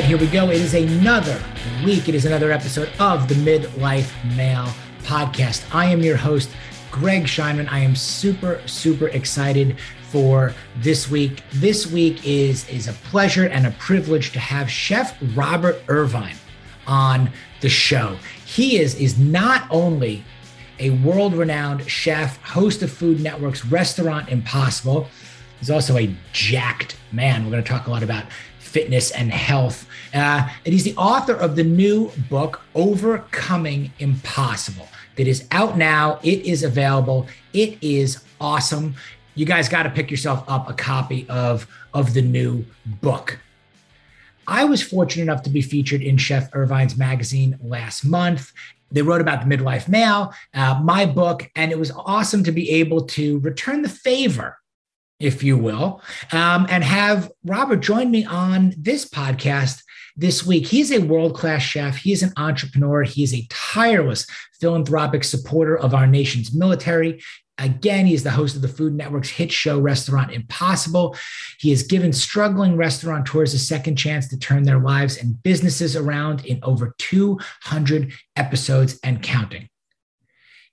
right, here we go. It is another week. It is another episode of the Midlife Male podcast. I am your host, Greg Scheinman. I am super, super excited for this week. This week is, is a pleasure and a privilege to have Chef Robert Irvine on the show. He is, is not only a world renowned chef, host of Food Network's Restaurant Impossible, he's also a jacked man. We're going to talk a lot about fitness and health. Uh, and he's the author of the new book, Overcoming Impossible, that is out now. It is available. It is awesome. You guys got to pick yourself up a copy of, of the new book. I was fortunate enough to be featured in Chef Irvine's magazine last month. They wrote about the midlife male, uh, my book, and it was awesome to be able to return the favor if you will, um, and have Robert join me on this podcast this week. He's a world class chef, he's an entrepreneur, he's a tireless philanthropic supporter of our nation's military. Again, he's the host of the Food Network's hit show, Restaurant Impossible. He has given struggling restaurateurs a second chance to turn their lives and businesses around in over 200 episodes and counting.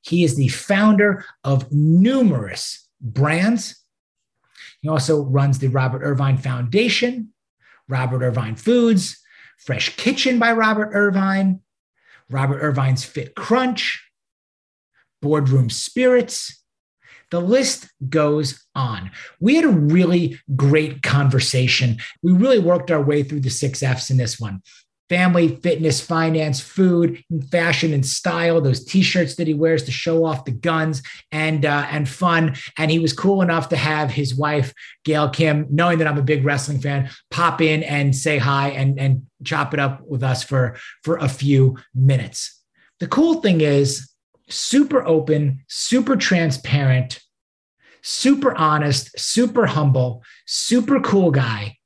He is the founder of numerous brands, he also runs the Robert Irvine Foundation, Robert Irvine Foods, Fresh Kitchen by Robert Irvine, Robert Irvine's Fit Crunch, Boardroom Spirits. The list goes on. We had a really great conversation. We really worked our way through the six F's in this one family, fitness, finance, food, fashion, and style. Those T-shirts that he wears to show off the guns and uh, and fun. And he was cool enough to have his wife Gail Kim, knowing that I'm a big wrestling fan, pop in and say hi and and chop it up with us for for a few minutes. The cool thing is super open, super transparent, super honest, super humble, super cool guy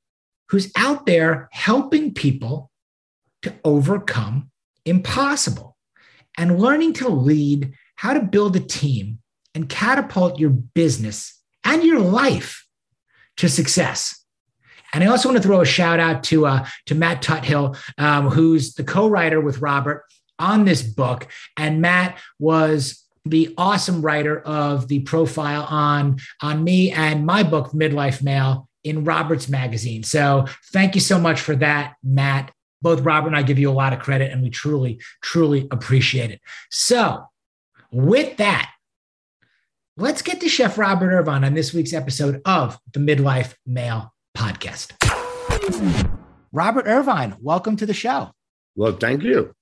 who's out there helping people to overcome impossible and learning to lead, how to build a team and catapult your business and your life to success. And I also want to throw a shout out to uh, to Matt Tuthill, um, who's the co-writer with Robert on this book. And Matt was the awesome writer of the profile on on me and my book, Midlife Male, in Robert's magazine. So thank you so much for that, Matt both Robert and I give you a lot of credit and we truly, truly appreciate it. So, with that, let's get to Chef Robert Irvine on this week's episode of the Midlife Male Podcast. Robert Irvine, welcome to the show. Well, thank you.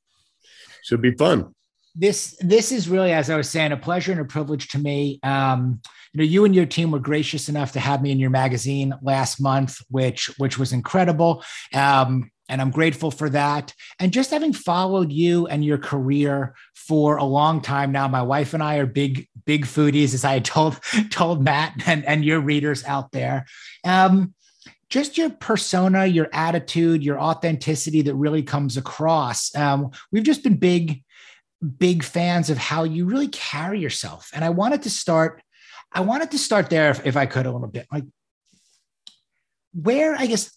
Should be fun. This this is really, as I was saying, a pleasure and a privilege to me. Um, you know, you and your team were gracious enough to have me in your magazine last month, which which was incredible. Um, and I'm grateful for that. And just having followed you and your career for a long time now, my wife and I are big, big foodies, as I told told Matt and, and your readers out there. Um, just your persona, your attitude, your authenticity that really comes across. Um, we've just been big, big fans of how you really carry yourself. And I wanted to start, I wanted to start there if, if I could a little bit. Like where I guess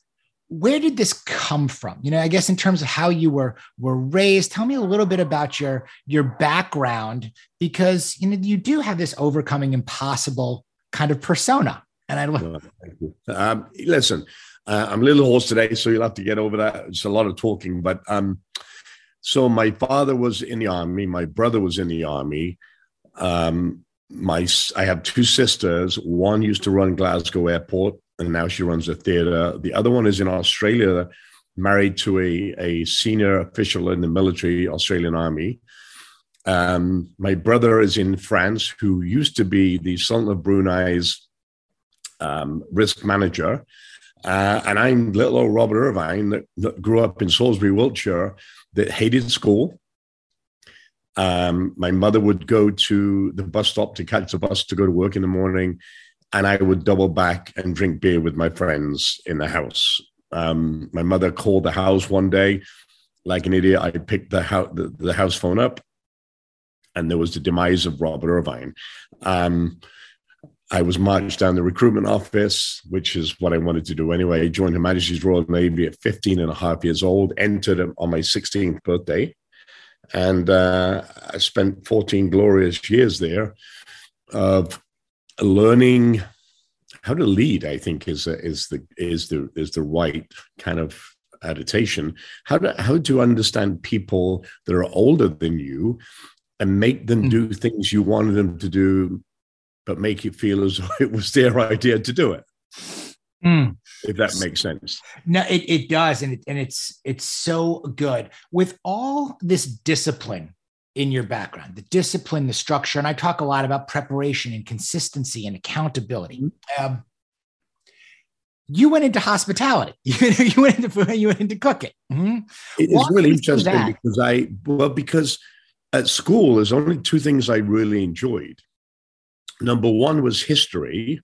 where did this come from? You know i guess in terms of how you were were raised tell me a little bit about your your background because you know you do have this overcoming impossible kind of persona and i love um, listen uh, i'm a little hoarse today so you'll have to get over that. It's a lot of talking but um so my father was in the army my brother was in the army. Um my i have two sisters. One used to run glasgow airport and now she runs a theater. The other one is in Australia married to a, a senior official in the military, Australian Army. Um, my brother is in France, who used to be the Sultan of Brunei's um, risk manager. Uh, and I'm little old Robert Irvine that, that, grew up in Salisbury, Wiltshire, that hated school. Um, my mother would go to the bus stop to catch the bus to go to work in the morning, and I would double back and drink beer with my friends in the house. Um, my mother called the house one day, like an idiot. I picked the, house, the, the house phone up, and there was the demise of Robert Irvine. Um, I was marched down the recruitment office, which is what I wanted to do anyway. Joined Her Majesty's Royal Navy at 15 and a half years old, entered on my 16th birthday. And uh, I spent 14 glorious years there of learning how to lead. I think is is the is the is the right kind of adaptation. How to how to understand people that are older than you and make them mm. do things you wanted them to do, but make it feel as though it was their idea to do it. Mm. If that makes sense. No, it, it does. And, it, and it's it's so good. With all this discipline in your background, the discipline, the structure, and I talk a lot about preparation and consistency and accountability. Mm-hmm. Um, you went into hospitality. you went into you went into cooking. Mm-hmm. It is really interesting because I well because at school there's only two things I really enjoyed. Number one was history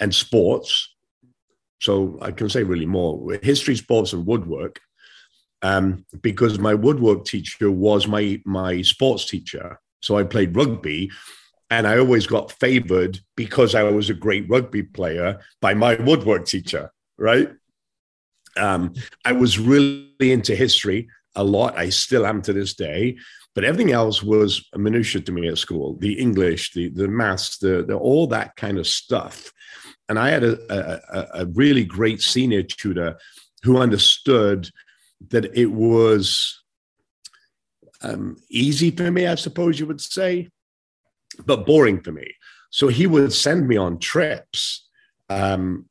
and sports. So I can say really more history, sports, and woodwork. Um, because my woodwork teacher was my my sports teacher. So I played rugby, and I always got favored because I was a great rugby player by my woodwork teacher. Right. Um, I was really into history a lot. I still am to this day. But everything else was a minutia to me at school: the English, the the maths, the, the all that kind of stuff. And I had a, a, a really great senior tutor who understood that it was um, easy for me, I suppose you would say, but boring for me. So he would send me on trips um,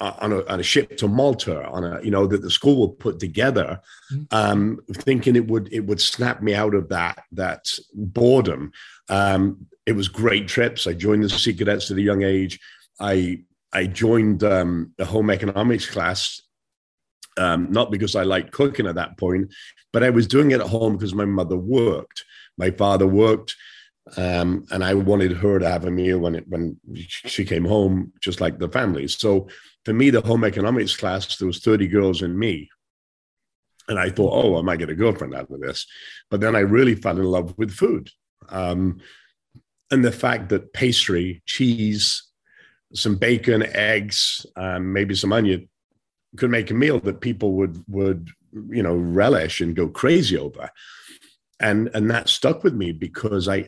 on a, on a ship to Malta, on a you know that the school would put together, mm-hmm. um, thinking it would it would snap me out of that that boredom. Um, it was great trips. I joined the Sea Cadets at a young age. I I joined um, the home economics class, um, not because I liked cooking at that point, but I was doing it at home because my mother worked. My father worked. Um, and I wanted her to have a meal when it, when she came home, just like the family. So for me, the home economics class, there was 30 girls and me. And I thought, oh, I might get a girlfriend out of this. But then I really fell in love with food. Um, and the fact that pastry, cheese, some bacon, eggs, um, maybe some onion could make a meal that people would would you know relish and go crazy over and and that stuck with me because i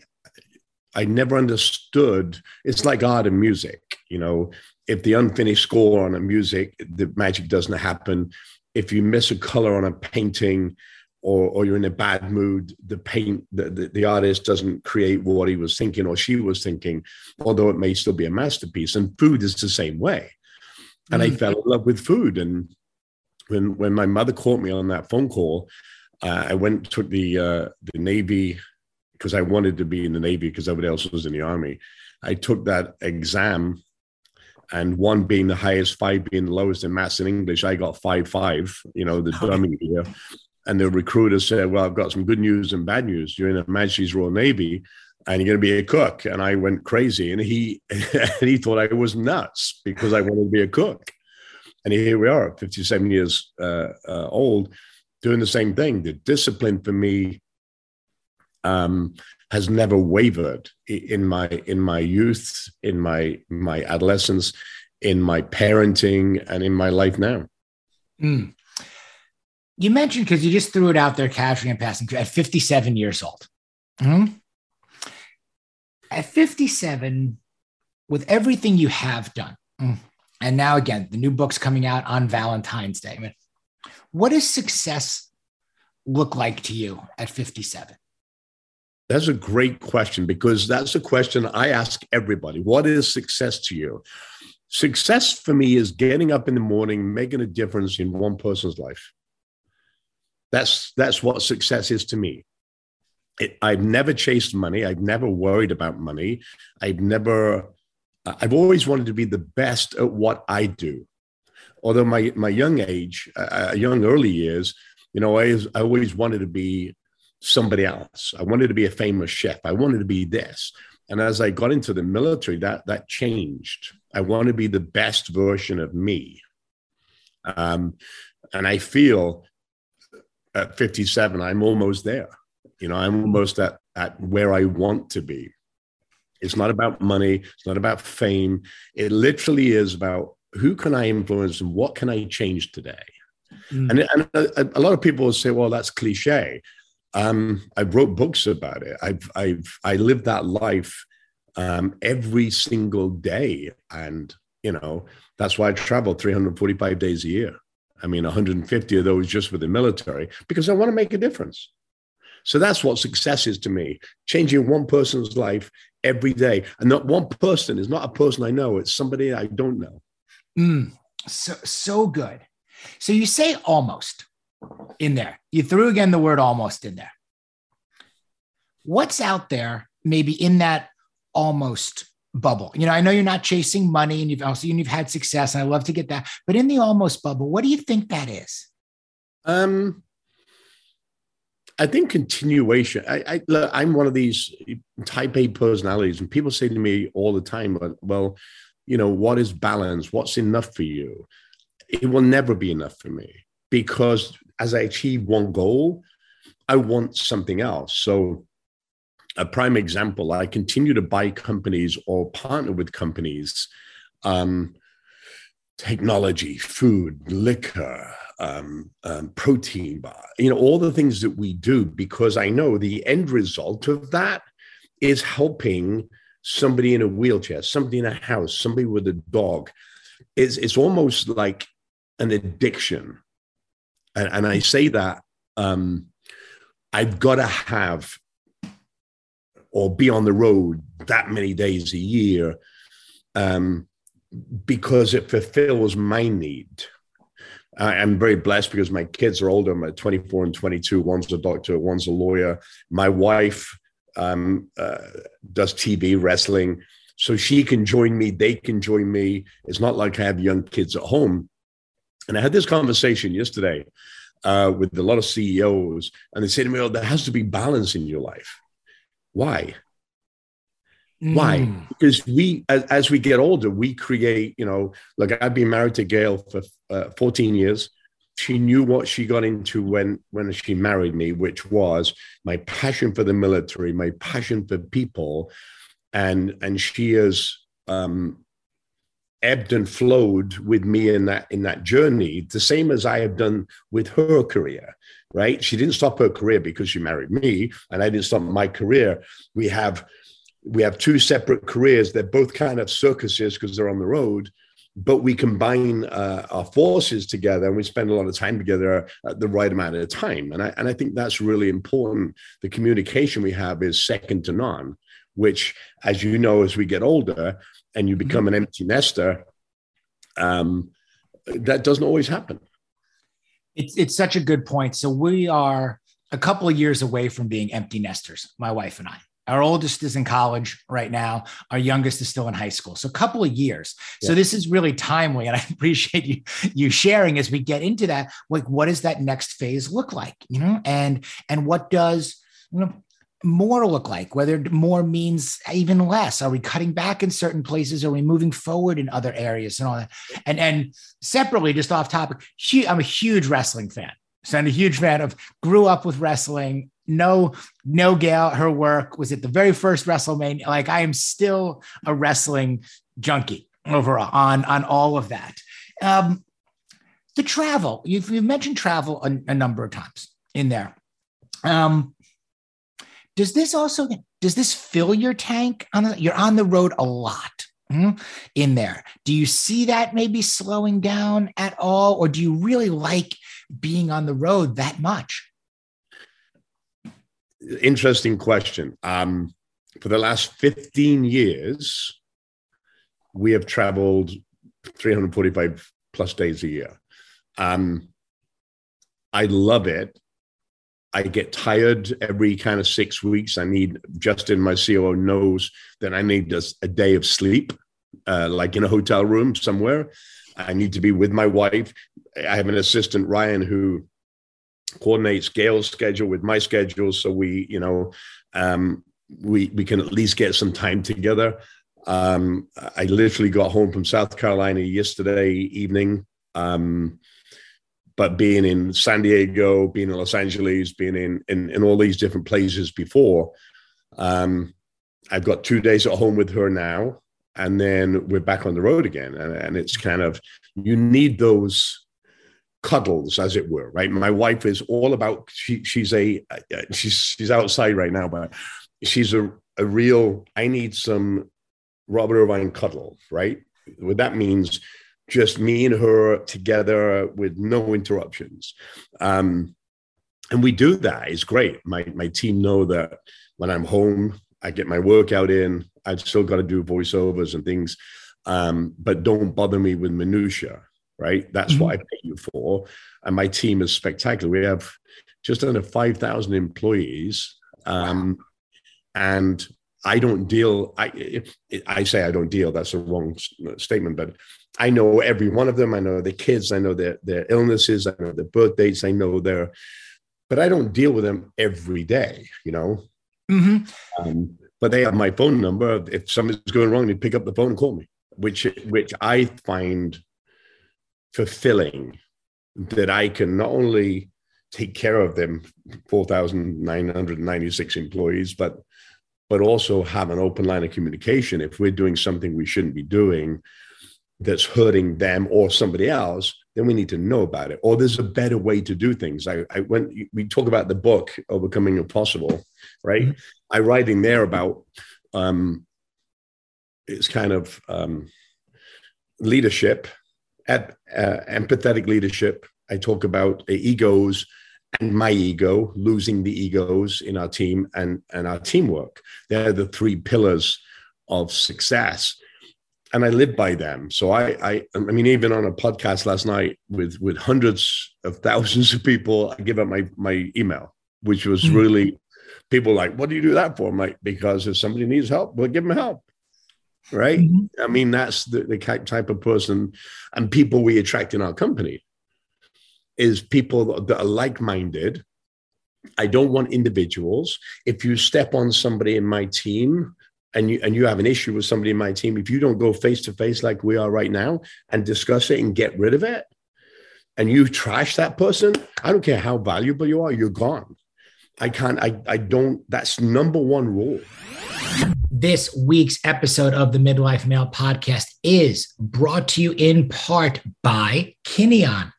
I never understood. It's like art and music, you know. If the unfinished score on a music, the magic doesn't happen. If you miss a color on a painting, or, or you're in a bad mood, the paint, the, the, the, artist doesn't create what he was thinking or she was thinking, although it may still be a masterpiece. And food is the same way. And mm-hmm. I fell in love with food. And when when my mother caught me on that phone call, uh, I went took the uh, the Navy because I wanted to be in the Navy because everybody else was in the Army. I took that exam, and one being the highest, five being the lowest in maths and English, I got five five. You know, the dummy here. And the recruiter said, "Well, I've got some good news and bad news. You're in the Majesty's Royal Navy, and you're going to be a cook." And I went crazy, and he and he thought I was nuts because I wanted to be a cook. And here we are, 57 years uh, uh, old, doing the same thing. The discipline for me um, has never wavered in my in my youth, in my my adolescence, in my parenting, and in my life now. Mm. You mentioned because you just threw it out there casually and passing at 57 years old. Mm-hmm. At 57, with everything you have done, mm, and now again, the new book's coming out on Valentine's Day. What does success look like to you at 57? That's a great question because that's a question I ask everybody. What is success to you? Success for me is getting up in the morning, making a difference in one person's life. That's that's what success is to me. It, I've never chased money. I've never worried about money. I've never. I've always wanted to be the best at what I do. Although my my young age, uh, young early years, you know, I, I always wanted to be somebody else. I wanted to be a famous chef. I wanted to be this. And as I got into the military, that that changed. I want to be the best version of me. Um, and I feel at 57, I'm almost there. You know, I'm almost at, at where I want to be. It's not about money, it's not about fame. It literally is about who can I influence and what can I change today? Mm. And, and a, a, lot of people will say, well, that's cliche. Um, I wrote books about it. I've, I've, I lived that life um, every single day. And, you know, that's why I travel 345 days a year. I mean, 150 of those just for the military, because I want to make a difference. So that's what success is to me changing one person's life every day. And that one person is not a person I know, it's somebody I don't know. Mm, so, so good. So you say almost in there. You threw again the word almost in there. What's out there, maybe in that almost bubble? You know, I know you're not chasing money and you've also you've had success, and I love to get that. But in the almost bubble, what do you think that is? Um, I think continuation. I, I am one of these type A personalities, and people say to me all the time, "Well, you know, what is balance? What's enough for you?" It will never be enough for me because as I achieve one goal, I want something else. So a prime example, I continue to buy companies or partner with companies, um, technology, food, liquor, um, um, protein bar, you know, all the things that we do because I know the end result of that is helping somebody in a wheelchair, somebody in a house, somebody with a dog. It's, it's almost like an addiction. And, and I say that um, I've got to have or be on the road that many days a year um, because it fulfills my need. I'm very blessed because my kids are older. My 24 and 22. One's a doctor, one's a lawyer. My wife um, uh, does TV wrestling, so she can join me. They can join me. It's not like I have young kids at home. And I had this conversation yesterday uh, with a lot of CEOs, and they said to me, "Oh, there has to be balance in your life." Why? Mm. Why? Because we, as, as, we get older, we create, you know, like I've been married to Gail for uh, 14 years. She knew what she got into when, when she married me, which was my passion for the military, my passion for people. And, and she has um, ebbed and flowed with me in that in that journey the same as i have done with her career right she didn't stop her career because she married me and i didn't stop my career we have we have two separate careers they're both kind of circuses because they're on the road but we combine uh, our forces together and we spend a lot of time together at the right amount of time and I, and I think that's really important the communication we have is second to none which as you know as we get older and you become an empty nester, um, that doesn't always happen. It's it's such a good point. So we are a couple of years away from being empty nesters, my wife and I. Our oldest is in college right now. Our youngest is still in high school. So a couple of years. Yeah. So this is really timely. And I appreciate you you sharing as we get into that. Like, what does that next phase look like? You know, and and what does you know more look like? Whether more means even less? Are we cutting back in certain places? Are we moving forward in other areas and all that? And and separately, just off topic, I'm a huge wrestling fan. So I'm a huge fan of. Grew up with wrestling. No, no Gail, her work was at the very first WrestleMania. Like I am still a wrestling junkie overall on on all of that. Um, the travel, you've, you've mentioned travel a, a number of times in there. Um, does this also does this fill your tank? On the, you're on the road a lot mm, in there. Do you see that maybe slowing down at all, or do you really like being on the road that much? Interesting question. Um, for the last 15 years, we have traveled 345 plus days a year. Um, I love it I get tired every kind of six weeks. I need Justin, my COO, knows that I need a, day of sleep, uh, like in a hotel room somewhere. I need to be with my wife. I have an assistant, Ryan, who coordinates Gail's schedule with my schedule, so we, you know, um, we we can at least get some time together. Um, I literally got home from South Carolina yesterday evening. Um, but being in San Diego, being in Los Angeles, being in in, in all these different places before, um, I've got two days at home with her now, and then we're back on the road again. And, and it's kind of you need those cuddles, as it were, right? My wife is all about. She, she's a she's she's outside right now, but she's a a real. I need some Robert Irvine cuddle, right? What that means just me and her together with no interruptions. Um, and we do that. It's great. My my team know that when I'm home, I get my workout in. I've still got to do voiceovers and things, um, but don't bother me with minutia. Right? That's mm-hmm. what I pay you for. And my team is spectacular. We have just under five thousand employees, um, and I don't deal. I I say I don't deal. That's a wrong statement, but I know every one of them. I know the kids. I know their their illnesses. I know their birth dates. I know their, but I don't deal with them every day. You know. Mm-hmm. Um, but they have my phone number. If something's going wrong, they pick up the phone and call me, which which I find fulfilling. That I can not only take care of them, four thousand nine hundred ninety six employees, but but also have an open line of communication. If we're doing something we shouldn't be doing, that's hurting them or somebody else, then we need to know about it. Or there's a better way to do things. I, I when we talk about the book Overcoming Impossible, right? Mm-hmm. I write in there about um, it's kind of um, leadership, at, uh, empathetic leadership. I talk about egos and my ego, losing the egos in our team and, and our teamwork. They're the three pillars of success and I live by them. So I, I, I mean, even on a podcast last night with with hundreds of thousands of people, I give up my my email, which was mm-hmm. really people like, what do you do that for? I'm like, because if somebody needs help, we'll give them help. Right. Mm-hmm. I mean, that's the, the type of person and people we attract in our company is people that are like minded. I don't want individuals. If you step on somebody in my team and you and you have an issue with somebody in my team, if you don't go face to face like we are right now and discuss it and get rid of it, and you trash that person, I don't care how valuable you are, you're gone. I can't, I, I don't, that's number one rule. This week's episode of the Midlife Male podcast is brought to you in part by Kineon,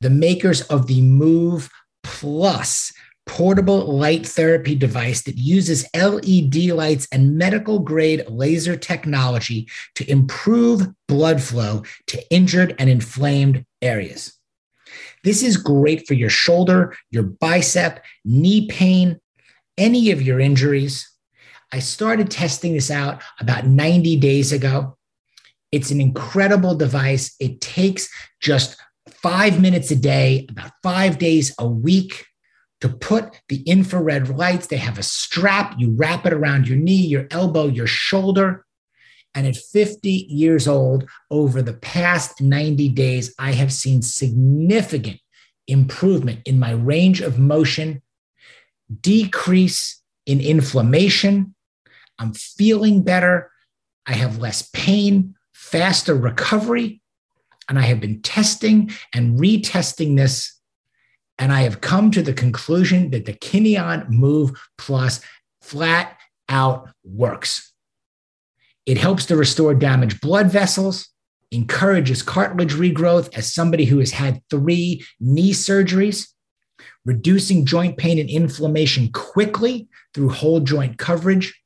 the makers of the Move Plus portable light therapy device that uses LED lights and medical grade laser technology to improve blood flow to injured and inflamed areas. This is great for your shoulder, your bicep, knee pain, any of your injuries. I started testing this out about 90 days ago. It's an incredible device. It takes just five minutes a day, about five days a week to put the infrared lights. They have a strap. You wrap it around your knee, your elbow, your shoulder. And at 50 years old, over the past 90 days, I have seen significant improvement in my range of motion, decrease in inflammation. I'm feeling better. I have less pain, faster recovery. And I have been testing and retesting this and I have come to the conclusion that the Kineon Move Plus flat out works. It helps to restore damaged blood vessels, encourages cartilage regrowth as somebody who has had three knee surgeries, reducing joint pain and inflammation quickly through whole joint coverage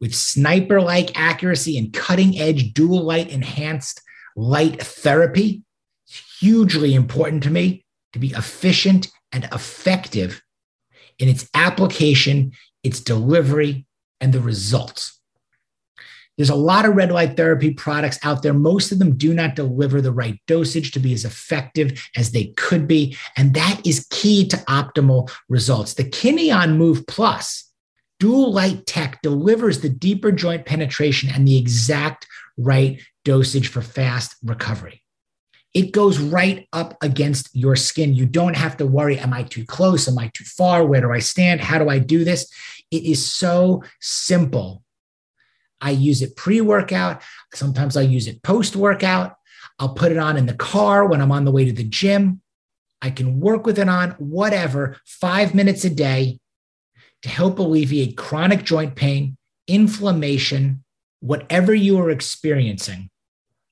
with sniper like accuracy and cutting edge dual light enhanced light therapy. hugely important to me to be efficient and effective in its application, its delivery, and the results. There's a lot of red light therapy products out there. Most of them do not deliver the right dosage to be as effective as they could be. And that is key to optimal results. The Kineon Move Plus dual light tech delivers the deeper joint penetration and the exact right dosage for fast recovery. It goes right up against your skin. You don't have to worry Am I too close? Am I too far? Where do I stand? How do I do this? It is so simple I use it pre workout. Sometimes I use it post workout. I'll put it on in the car when I'm on the way to the gym. I can work with it on whatever, five minutes a day to help alleviate chronic joint pain, inflammation, whatever you are experiencing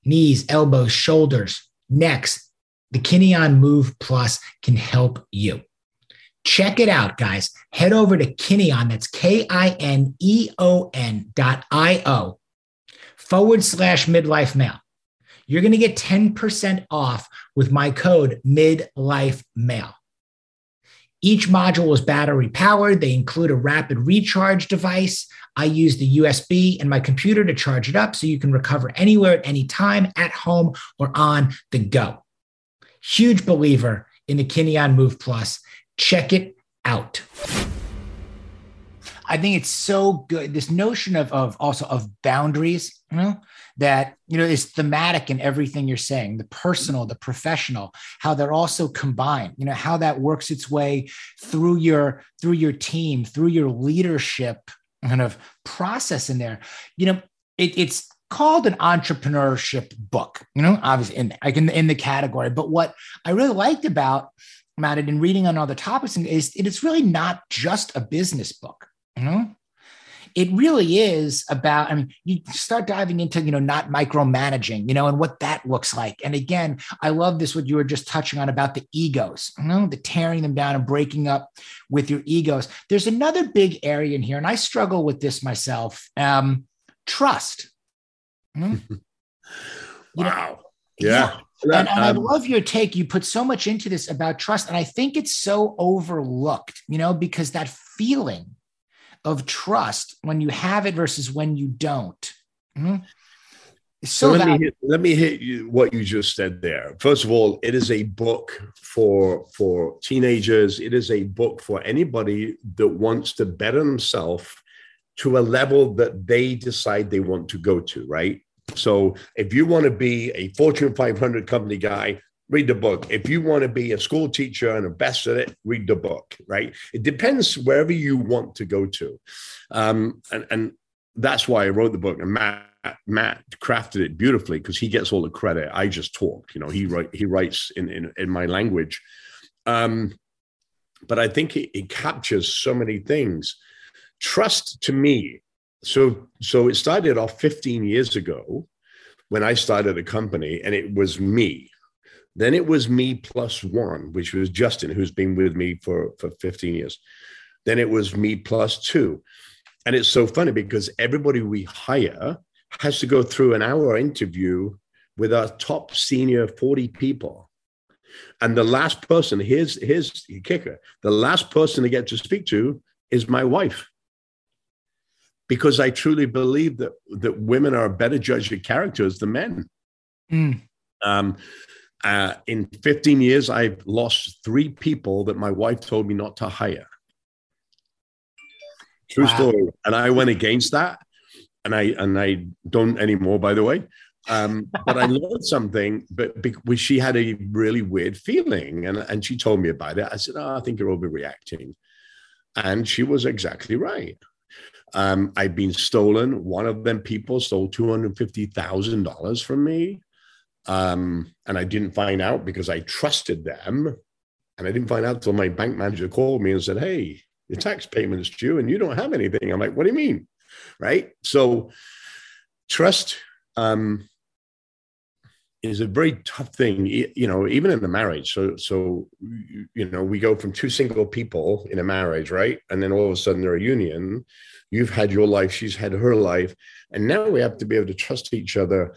knees, elbows, shoulders, necks. The Kineon Move Plus can help you. Check it out, guys. Head over to Kineon, that's K I N E O N dot I O forward slash midlife male. You're going to get 10% off with my code midlife male. Each module is battery powered. They include a rapid recharge device. I use the USB in my computer to charge it up so you can recover anywhere at any time, at home or on the go. Huge believer in the Kineon Move Plus. Check it out. I think it's so good. This notion of, of also of boundaries, you know, that you know is thematic in everything you're saying, the personal, the professional, how they're also combined, you know, how that works its way through your through your team, through your leadership kind of process in there. You know, it, it's called an entrepreneurship book, you know, obviously in like in, in the category. But what I really liked about about it and reading on other topics is it is really not just a business book you know? It really is about i mean you start diving into you know not micromanaging you know and what that looks like. And again i love this what you were just touching on about the egos you know the tearing them down and breaking up with your egos. There's another big area in here and i struggle with this myself um, trust. Wow. Know, yeah. Yeah and, and um, I love your take. You put so much into this about trust, and I think it's so overlooked, you know, because that feeling of trust when you have it versus when you don't. Mm-hmm. So, so let, me hit, let me hit you what you just said there. First of all, it is a book for for teenagers. It is a book for anybody that wants to better themselves to a level that they decide they want to go to. Right? So if you want to be a Fortune 500 company guy, read the book. If you want to be a school teacher and a best at it, read the book, right? It depends wherever you want to go to. Um, and, and that's why I wrote the book. And Matt, Matt crafted it beautifully because he gets all the credit. I just talk, you know, he write, he writes in, in, in my language. Um, but I think it, it captures so many things. Trust to me so so it started off 15 years ago when I started a company, and it was me. Then it was me plus one, which was Justin, who's been with me for, for 15 years. Then it was me plus two. And it's so funny because everybody we hire has to go through an hour interview with our top senior 40 people. And the last person, here's, here's the kicker the last person to get to speak to is my wife because I truly believe that that women are a better judge of characters than men. Mm. Um, uh, in 15 years, I've lost three people that my wife told me not to hire. True wow. story. And I went against that, and I and I don't anymore, by the way. Um, but I learned something, but because she had a really weird feeling, and and she told me about it. I said, "Oh, I think you're overreacting," and she was exactly right. Um, I've been stolen. One of them people stole two hundred fifty thousand dollars from me, um, and I didn't find out because I trusted them, and I didn't find out until my bank manager called me and said, "Hey, your tax payment's due, and you don't have anything." I'm like, "What do you mean?" Right? So, trust um, is a very tough thing, you know, even in the marriage. So, so you know, we go from two single people in a marriage, right, and then all of a sudden they're a union You've had your life, she's had her life. And now we have to be able to trust each other.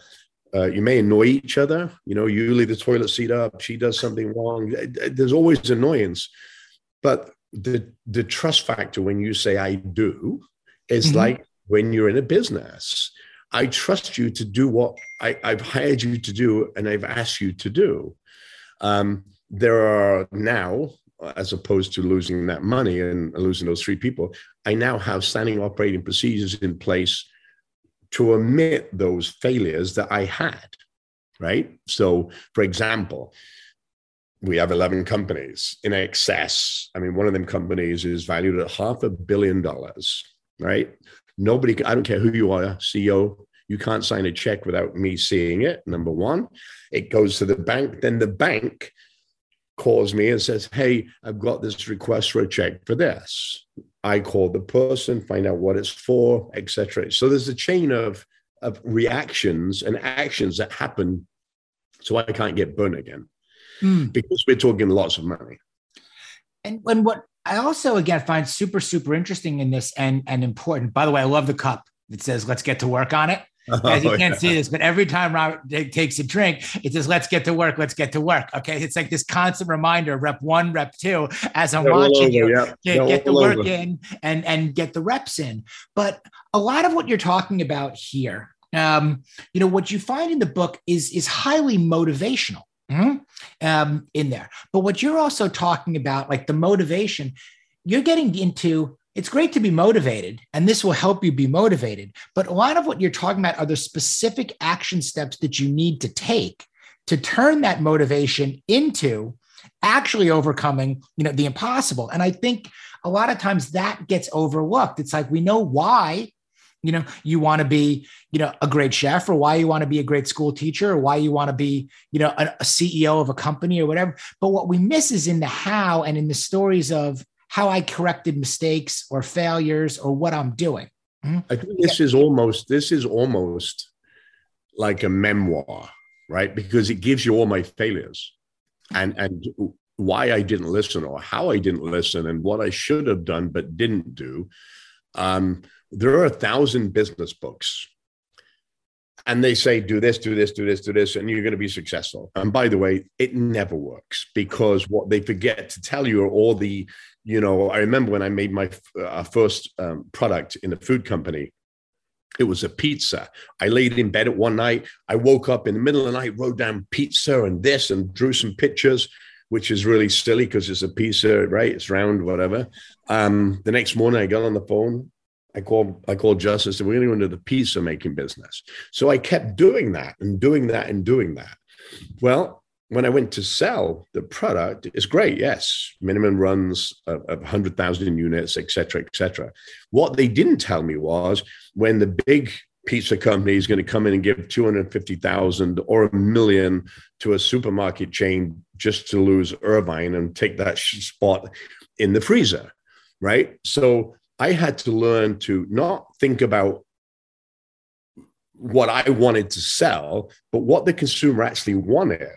Uh, you may annoy each other. You know, you leave the toilet seat up, she does something wrong. There's always annoyance. But the, the trust factor when you say I do is mm-hmm. like when you're in a business. I trust you to do what I, have hired you to do and I've asked you to do. Um, there are now, as opposed to losing that money and losing those three people, I now have standing operating procedures in place to omit those failures that I had. Right. So, for example, we have 11 companies in excess. I mean, one of them companies is valued at half a billion dollars, right? Nobody, I don't care who you are, CEO, you can't sign a check without me seeing it. Number one, it goes to the bank. Then the bank calls me and says, Hey, I've got this request for a check for this. I call the person, find out what it's for, etc. So there's a chain of, of reactions and actions that happen so I can't get burned again mm. because we're talking lots of money. And when what I also again find super super interesting in this and and important. By the way, I love the cup that says "Let's get to work on it." As you oh, can't yeah. see this, but every time Robert takes a drink, it says, let's get to work, let's get to work. Okay. It's like this constant reminder, rep one, rep two, as I'm They're watching you yeah. get, get the work over. in and, and get the reps in. But a lot of what you're talking about here, um, you know, what you find in the book is, is highly motivational. Mm-hmm. Um, in there. But what you're also talking about, like the motivation, you're getting into it's great to be motivated, and this will help you be motivated. But a lot of what you're talking about are the specific action steps that you need to take to turn that motivation into actually overcoming you know the impossible and i think a lot of times that gets overlooked it's like we know why you know you want to be you know a great chef or why you want to be a great school teacher or why you want to be you know a, a, ceo of a company or whatever but what we miss is in the how and in the stories of how i corrected mistakes or failures or what i'm doing. Mm-hmm. i think this is almost this is almost like a memoir right? Because it gives you all my failures. And and why i didn't listen or how i didn't listen and what i should have done but didn't do. Um there are a thousand business books. And they say do this do this do this do this and you're going to be successful. And by the way it never works because what they forget to tell you are all the you know i remember when i made my uh, first um, product in a food company it was a pizza i laid in bed at one night i woke up in the middle of the night wrote down pizza and this and drew some pictures which is really silly because it's a pizza right it's round whatever um, the next morning i got on the phone I called I called Justin we're going to go into the pizza making business. So I kept doing that and doing that and doing that. Well, when I went to sell the product, it's great. Yes, minimum runs of, of 100,000 units, et cetera, et cetera. What they didn't tell me was when the big pizza company is going to come in and give 250,000 or a million to a supermarket chain just to lose Irvine and take that spot in the freezer, right? So I had to learn to not think about what I wanted to sell, but what the consumer actually wanted.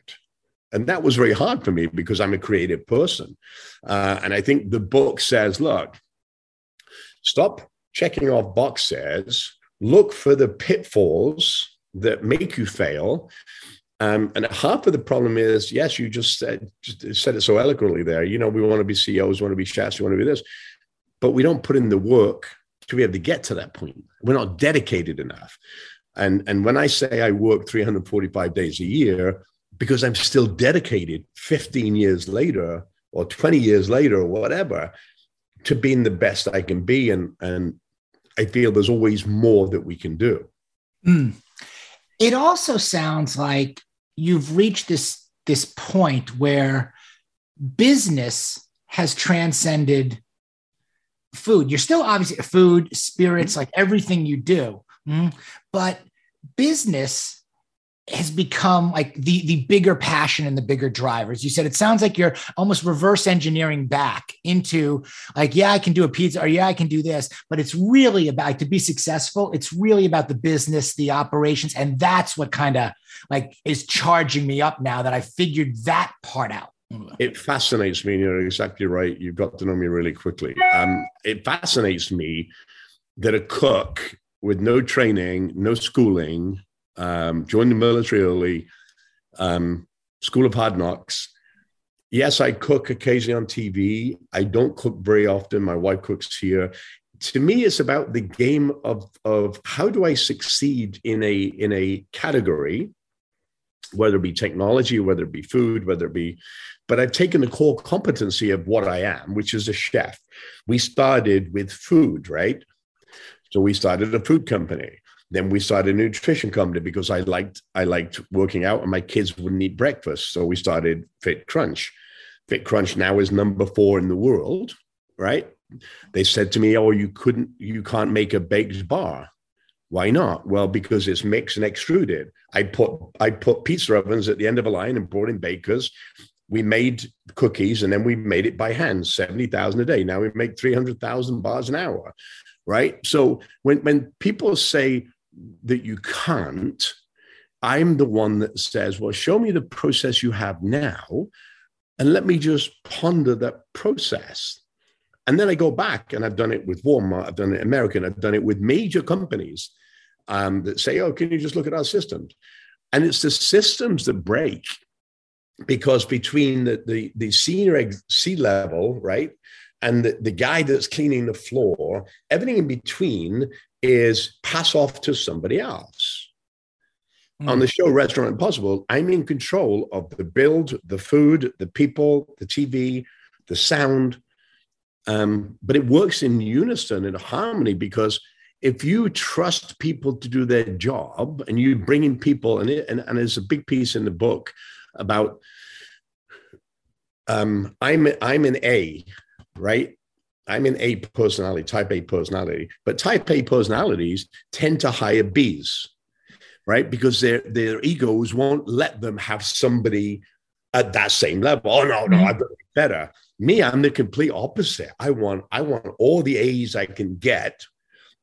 And that was very hard for me because I'm a creative person. Uh, and I think the book says, look, stop checking off boxes, look for the pitfalls that make you fail. Um, and half of the problem is, yes, you just said, just said it so eloquently there. You know, we want to be CEOs, we want to be chefs, we want to be this but we don't put in the work to be able to get to that point. We're not dedicated enough. And, and when I say I work 345 days a year, because I'm still dedicated 15 years later or 20 years later or whatever to being the best I can be. And, and I feel there's always more that we can do. Mm. It also sounds like you've reached this, this point where business has transcended food. You're still obviously food, spirits, mm-hmm. like everything you do. Mm-hmm. But business has become like the the bigger passion and the bigger drivers. You said it sounds like you're almost reverse engineering back into like, yeah, I can do a pizza or yeah, I can do this, but it's really about like, to be successful. It's really about the business, the operations, and that's what kind of like is charging me up now that I figured that part out. It fascinates me, and you're exactly right. You've got to know me really quickly. Um, it fascinates me that a cook with no training, no schooling, um, joined the military early, um, school of hard knocks. Yes, I cook occasionally on TV. I don't cook very often. My wife cooks here. to me, it's about the game of of how do I succeed in a in a category, whether it be technology, whether it be food, whether it be, but I've taken the core competency of what I am, which is a chef. We started with food, right? So we started a food company. Then we started a nutrition company because I liked I liked working out and my kids wouldn't eat breakfast. So we started Fit Crunch. Fit Crunch now is number four in the world, right? They said to me, "Oh, you couldn't, you can't make a baked bar." Why not? Well, because it's mixed and extruded. I put I put pizza ovens at the end of a line and brought in bakers. We made cookies and then we made it by hand, seventy thousand a day. Now we make three hundred thousand bars an hour, right? So when when people say that you can't, I'm the one that says, "Well, show me the process you have now, and let me just ponder that process." And then I go back and I've done it with Walmart, I've done it American, I've done it with major companies um, that say, oh, can you just look at our systems? And it's the systems that break because between the, the, the senior C level, right, and the, the guy that's cleaning the floor, everything in between is pass off to somebody else. Mm. On the show Restaurant Impossible, I'm in control of the build, the food, the people, the TV, the sound, um, but it works in unison in harmony because if you trust people to do their job and you bring in people, and, it, and, and there's a big piece in the book about um, I'm I'm an A, right? I'm an A personality, type A personality, but type A personalities tend to hire Bs, right? Because their their egos won't let them have somebody at that same level. Oh no, no, mm-hmm. I've got to be better. Me, I'm the complete opposite. I want I want all the A's I can get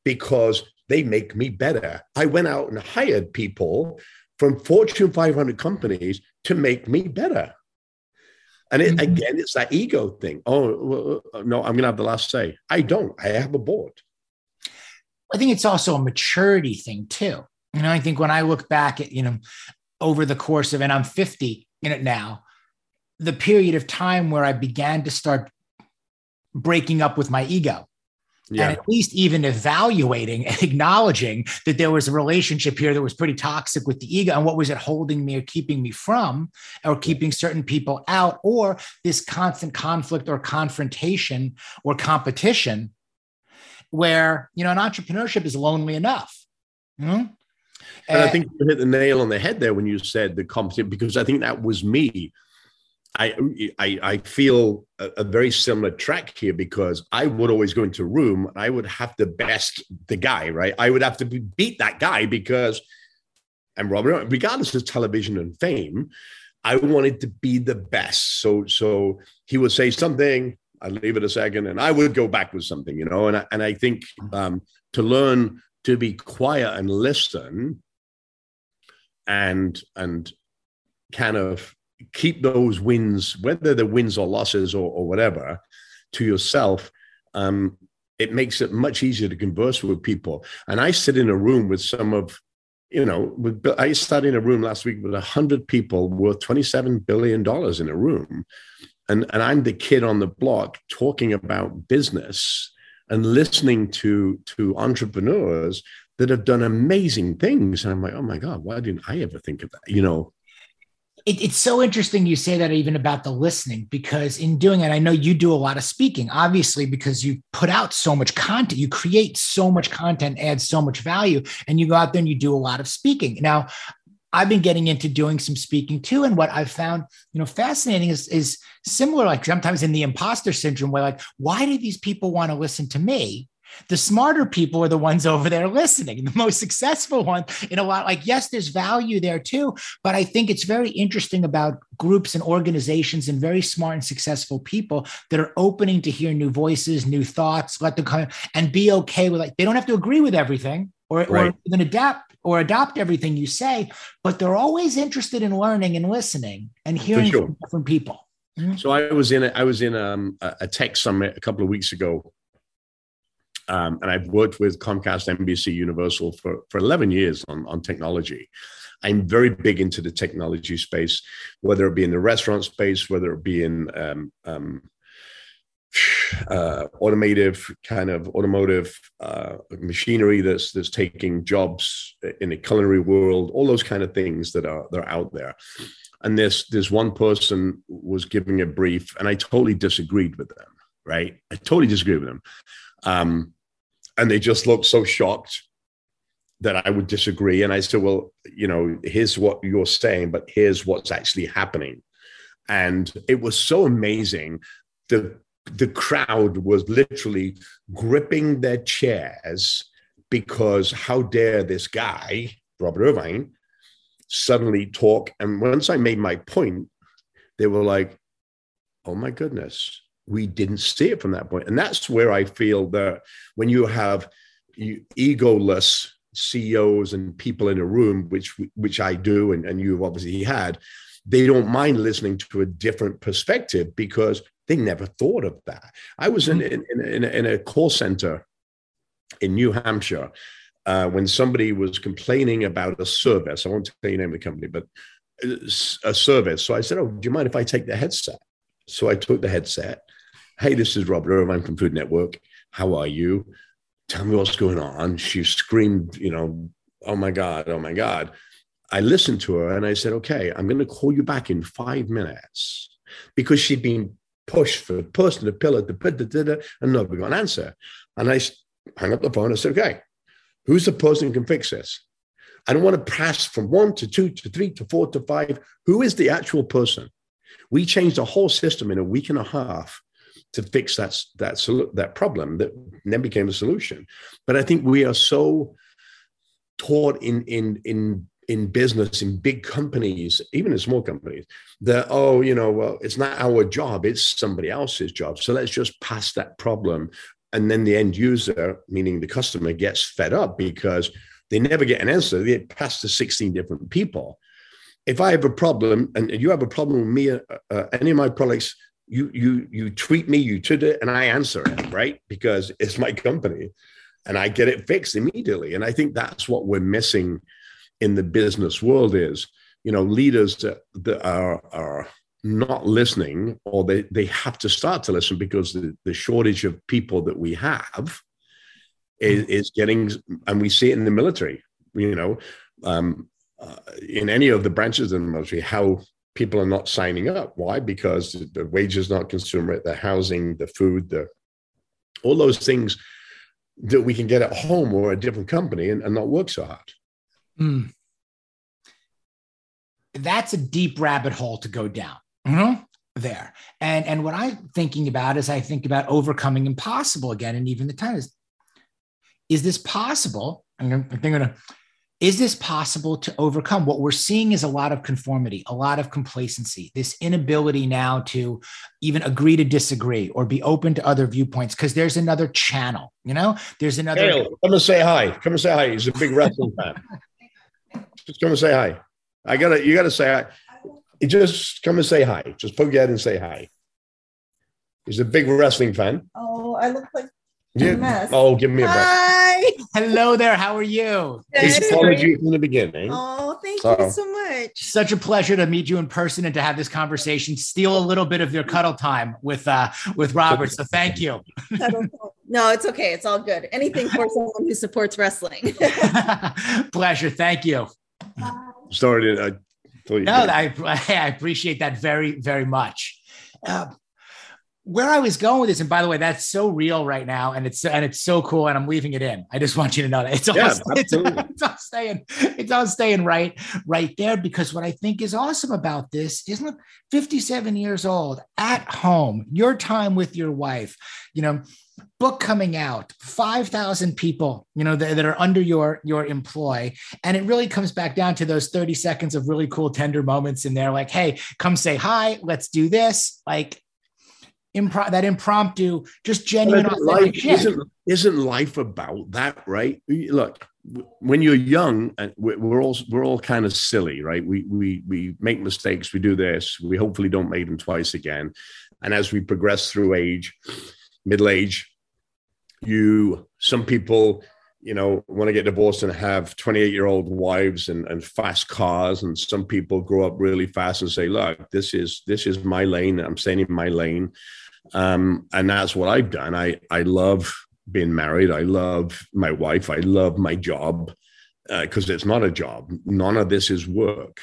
because they make me better. I went out and hired people from Fortune 500 companies to make me better. And it, mm-hmm. again, it's that ego thing. Oh, uh, no, I'm going to have the last say. I don't. I have a board. I think it's also a maturity thing too. You know, I think when I look back at, you know, over the course of, and I'm 50 in it now, the period of time where I began to start breaking up with my ego. Yeah. And at least even evaluating and acknowledging that there was a relationship here that was pretty toxic with the ego and what was it holding me or keeping me from or keeping certain people out or this constant conflict or confrontation or competition where you know an entrepreneurship is lonely enough mm-hmm. and I think you hit the nail on the head there when you said the competition, because I think that was me I, I, I feel a, a, very similar track here because I would always go into a room and I would have to best the guy, right? I would have to be, beat that guy because, and Robert, regardless of television and fame, I wanted to be the best. So, so he would say something, I'd leave it a second, and I would go back with something, you know. And I, and I think um, to learn to be quiet and listen, and and kind of keep those wins, whether they're wins or losses or, or whatever, to yourself, um, it makes it much easier to converse with people. And I sit in a room with some of, you know, with, I sat in a room last week with 100 people worth $27 billion in a room. And, and I'm the kid on the block talking about business and listening to, to entrepreneurs that have done amazing things. And I'm like, oh my God, why didn't I ever think of that? You know, it, it's so interesting you say that even about the listening because in doing it i know you do a lot of speaking obviously because you put out so much content you create so much content add so much value and you go out there and you do a lot of speaking now I've been getting into doing some speaking too. And what I've found, you know, fascinating is, is similar, like sometimes in the imposter syndrome, where like, why do these people want to listen to me? The smarter people are the ones over there listening, the most successful one in a lot. Like, yes, there's value there too, but I think it's very interesting about groups and organizations and very smart and successful people that are opening to hear new voices, new thoughts, let them come and be okay with like they don't have to agree with everything or, right. or even adapt or adopt everything you say, but they're always interested in learning and listening and hearing sure. from different people. Mm-hmm. So I was in a, I was in um, a, a tech summit a couple of weeks ago um, and I've worked with Comcast, NBC, Universal for, for 11 years on, on technology. I'm very big into the technology space, whether it be in the restaurant space, whether it be in um, um, uh, automotive kind of automotive uh, machinery that's that's taking jobs in the culinary world, all those kind of things that are that are out there. And this this one person was giving a brief, and I totally disagreed with them. Right, I totally disagreed with them, um, and they just looked so shocked that I would disagree. And I said, well, you know, here's what you're saying, but here's what's actually happening. And it was so amazing. The the crowd was literally gripping their chairs because how dare this guy, Robert Irvine, suddenly talk. And once I made my point, they were like, oh my goodness, we didn't see it from that point. And that's where I feel that when you have you, egoless CEOs and people in a room, which which I do, and, and you've obviously had, they don't mind listening to a different perspective because they never thought of that. I was in in, in, in a call center in New Hampshire uh, when somebody was complaining about a service. I won't tell you the name of the company, but a service. So I said, "Oh, do you mind if I take the headset?" So I took the headset. Hey, this is Robert Irvine from Food Network. How are you? tell me what's going on. She screamed, you know, oh my God, oh my God. I listened to her and I said, okay, I'm going to call you back in five minutes because she'd been pushed for the person to pillar to put the and nobody got an answer. And I hung up the phone and said, okay, who's the person who can fix this? I don't want to pass from one to two to three to four to five. Who is the actual person? We changed the whole system in a week and a half to fix that that that problem that then became a solution. But I think we are so taught in in in in business in big companies even in small companies that oh you know well it's not our job it's somebody else's job. So let's just pass that problem. And then the end user meaning the customer gets fed up because they never get an answer. They pass to 16 different people. If i have a problem and you have a problem with me uh, uh, any of my products you you you tweet me, you tweet it, and I answer it, right? Because it's my company, and I get it fixed immediately. And I think that's what we're missing in the business world is you know leaders that, that are are not listening or they they have to start to listen because the, the shortage of people that we have is, is getting and we see it in the military you know um, uh, in any of the branches of the military how people are not signing up. Why? Because the wages not consumer, the housing, the food, the all those things that we can get at home or a different company and, and not work so hard. Mm. That's a deep rabbit hole to go down. Mm-hmm. There. And and what I'm thinking about is I think about overcoming impossible again. And even the time is, is this possible? I'm thinking of is this possible to overcome? What we're seeing is a lot of conformity, a lot of complacency, this inability now to even agree to disagree or be open to other viewpoints because there's another channel, you know? There's another. Hey, come and say hi. Come and say hi. He's a big wrestling fan. Just come and say hi. I gotta, you gotta say hi. Just come and say hi. Just poke your head and say hi. He's a big wrestling fan. Oh, I look like yeah. Oh, give me a break. Hi. Hello there. How are you? He's followed you from the beginning. Oh, thank so. you so much. Such a pleasure to meet you in person and to have this conversation. Steal a little bit of your cuddle time with uh with Robert. So thank you. no, it's okay. It's all good. Anything for someone who supports wrestling. pleasure. Thank you. Sorry, I thought you. no, I, I appreciate that very, very much. Uh, where I was going with this, and by the way, that's so real right now, and it's and it's so cool, and I'm leaving it in. I just want you to know that it's all, yeah, it's, it's, all staying, it's all staying right, right there. Because what I think is awesome about this is look, 57 years old at home, your time with your wife, you know, book coming out, 5,000 people, you know, that, that are under your your employ, and it really comes back down to those 30 seconds of really cool, tender moments in there, like, hey, come say hi, let's do this, like impro- that impromptu, just genuine. Life, isn't, isn't life about that, right? Look, when you're young, uh, we're all we're all kind of silly, right? We we we make mistakes. We do this. We hopefully don't make them twice again. And as we progress through age, middle age, you some people you know, want to get divorced and have 28 year old wives and, and fast cars. And some people grow up really fast and say, look, this is, this is my lane. I'm staying in my lane. Um, and that's what I've done. I, I love being married. I love my wife. I love my job uh, because uh, it's not a job. None of this is work.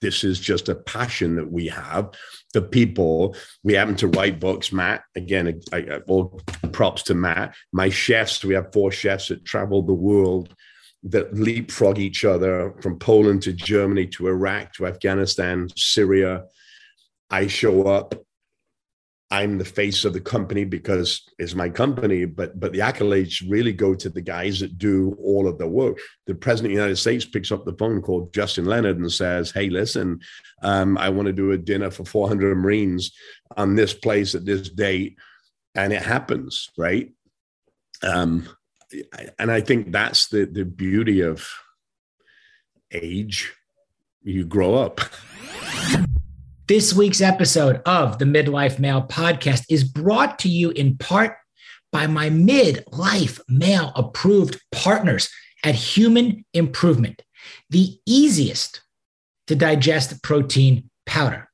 This is just a passion that we have. The people we happen to write books. Matt, again, I, I, all props to Matt. My chefs, we have four chefs that travel the world that leapfrog each other from Poland to Germany to Iraq to Afghanistan, Syria. I show up I'm the face of the company because it's my company, but but the accolades really go to the guys that do all of the work. The president of the United States picks up the phone, called Justin Leonard, and says, "Hey, listen, um, I want to do a dinner for 400 Marines on this place at this date," and it happens, right? Um, and I think that's the the beauty of age. You grow up. This week's episode of the Midlife Male podcast is brought to you in part by my midlife male approved partners at Human Improvement, the easiest to digest protein powder.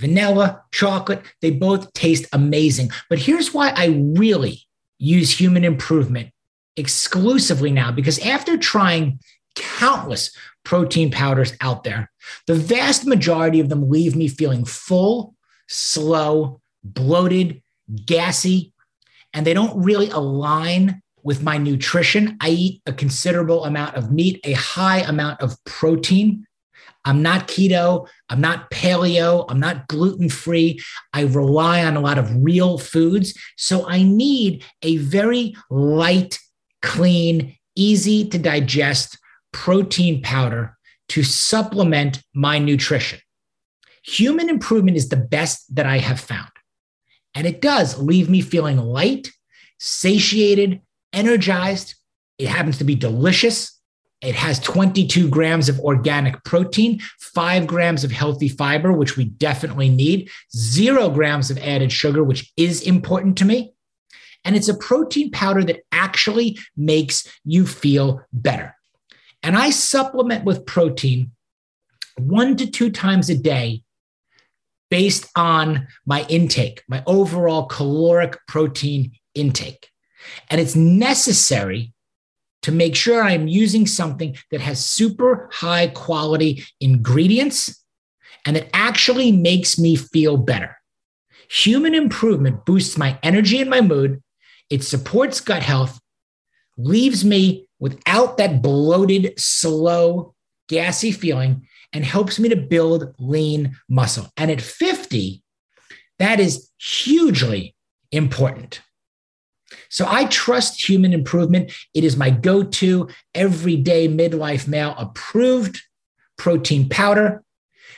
Vanilla, chocolate, they both taste amazing. But here's why I really use Human Improvement exclusively now because after trying countless protein powders out there. The vast majority of them leave me feeling full, slow, bloated, gassy, and they don't really align with my nutrition. I eat a considerable amount of meat, a high amount of protein. I'm not keto. I'm not paleo. I'm not gluten free. I rely on a lot of real foods. So I need a very light, clean, easy to digest protein powder to supplement my nutrition. Human improvement is the best that I have found. And it does leave me feeling light, satiated, energized. It happens to be delicious. It has 22 grams of organic protein, five grams of healthy fiber, which we definitely need, zero grams of added sugar, which is important to me. And it's a protein powder that actually makes you feel better. And I supplement with protein one to two times a day based on my intake, my overall caloric protein intake. And it's necessary to make sure I'm using something that has super high quality ingredients and that actually makes me feel better. Human improvement boosts my energy and my mood. It supports gut health, leaves me without that bloated, slow, gassy feeling and helps me to build lean muscle. And at 50, that is hugely important. So I trust human improvement. It is my go to everyday midlife male approved protein powder.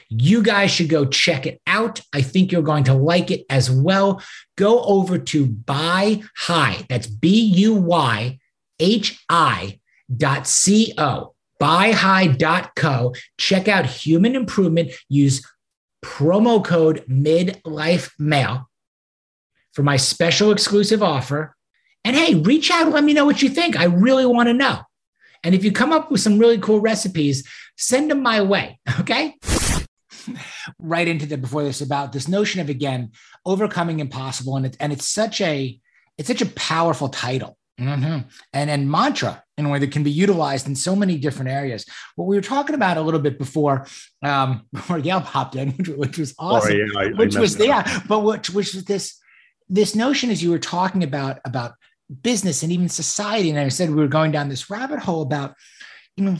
You guys should go check it out. I think you're going to like it as well. Go over to Buy Hi. That's B U Y hi.co, buyhi.co. Check out Human Improvement. Use promo code midlife male for my special exclusive offer. And hey, reach out let me know what you think. I really want to know. And if you come up with some really cool recipes, send them my way. Okay. right into the before this about this notion of again overcoming impossible and it, and it's such a it's such a powerful title Mm-hmm. And and mantra in a way that can be utilized in so many different areas. What we were talking about a little bit before, um, before Gail popped in, which, which was awesome. Sorry, I, which was yeah, but which which was this this notion as you were talking about about business and even society, and I said we were going down this rabbit hole about you know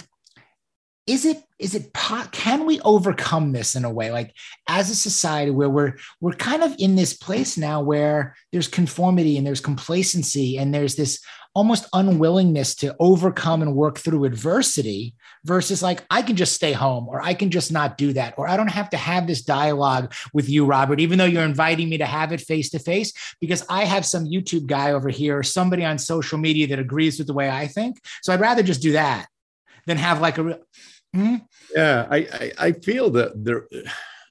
is it is it can we overcome this in a way? Like as a society where we're we're kind of in this place now where there's conformity and there's complacency and there's this almost unwillingness to overcome and work through adversity versus like I can just stay home or I can just not do that or I don't have to have this dialogue with you Robert even though you're inviting me to have it face to face because I have some YouTube guy over here or somebody on social media that agrees with the way I think. So I'd rather just do that than have like a Mm-hmm. Yeah, I, I, I feel that there,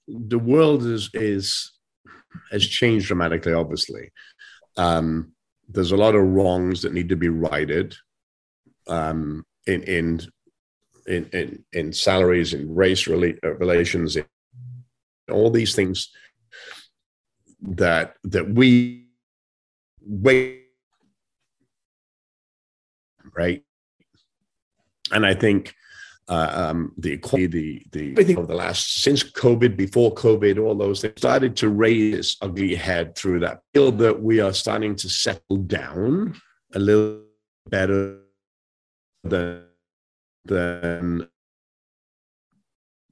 the world is is has changed dramatically. Obviously, um, there's a lot of wrongs that need to be righted um, in in in in, in salaries, in race rela- uh, relations, in all these things. that that we wait right and i think uh, um, the equality, the the everything over the last since COVID, before COVID, all those things started to raise its ugly head through that. Feel that we are starting to settle down a little better than than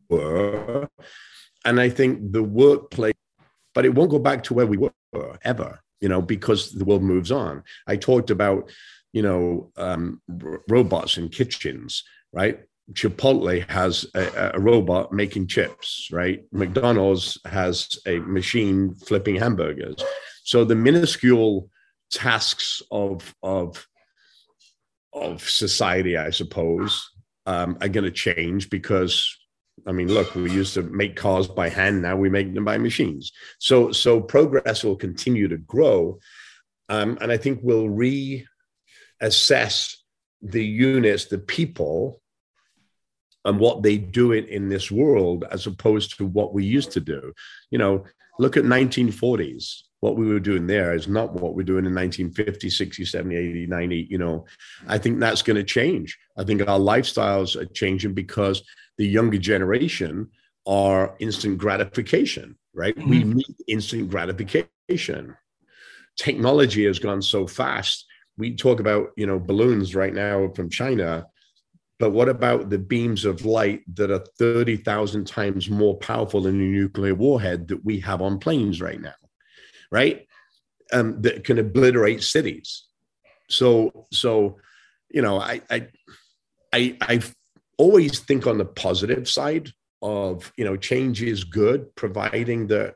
were, and I think the workplace, but it won't go back to where we were ever. You know, because the world moves on. I talked about, you know, um, robots in kitchens, right? Chipotle has a, a, robot making chips, right? McDonald's has a machine flipping hamburgers. So the minuscule tasks of of of society, I suppose, um, are going to change because I mean, look, we used to make cars by hand. Now we make them by machines. So so progress will continue to grow, um, and I think we'll reassess the units, the people and what they do it in this world as opposed to what we used to do. You know, look at 1940s. What we were doing there is not what we're doing in 1950, 60, 70, 80, 90. You know, I think that's going to change. I think our lifestyles are changing because the younger generation are instant gratification, right? Mm-hmm. We need instant gratification. Technology has gone so fast. We talk about, you know, balloons right now from China but what about the beams of light that are 30,000 times more powerful than a nuclear warhead that we have on planes right now? Right? Um, that can obliterate cities. So, so, you know, I, I, I, I always think on the positive side of, you know, change is good, providing that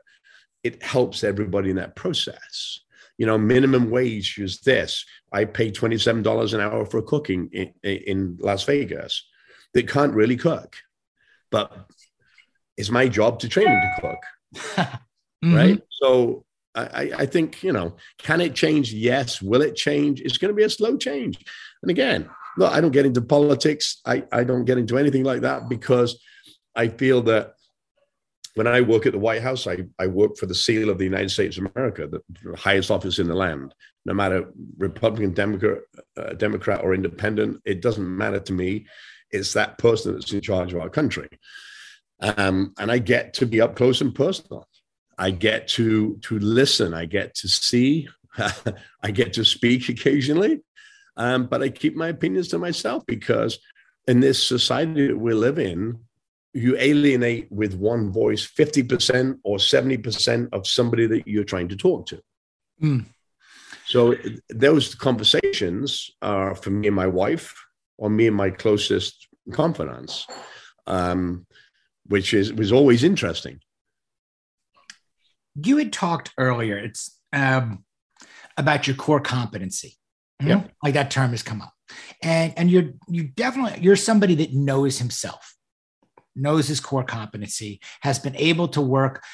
it helps everybody in that process you know, minimum wage is this. I pay $27 an hour for cooking in, in Las Vegas that can't really cook, but it's my job to train them to cook. mm-hmm. Right. So I, I think, you know, can it change? Yes. Will it change? It's going to be a slow change. And again, look, I don't get into politics. I, I don't get into anything like that because I feel that when I work at the White House, I, I work for the seal of the United States of America, the highest office in the land. No matter Republican, Democrat, uh, Democrat, or Independent, it doesn't matter to me. It's that person that's in charge of our country, um, and I get to be up close and personal. I get to to listen. I get to see. I get to speak occasionally, um, but I keep my opinions to myself because in this society that we live in, you alienate with one voice 50% or 70% of somebody that you're trying to talk to. Mm. So those conversations are for me and my wife, or me and my closest confidants, um, which is was always interesting. You had talked earlier. It's um, about your core competency. Mm-hmm. Yeah, like that term has come up, and and you're you definitely you're somebody that knows himself knows his core competency, has been able to work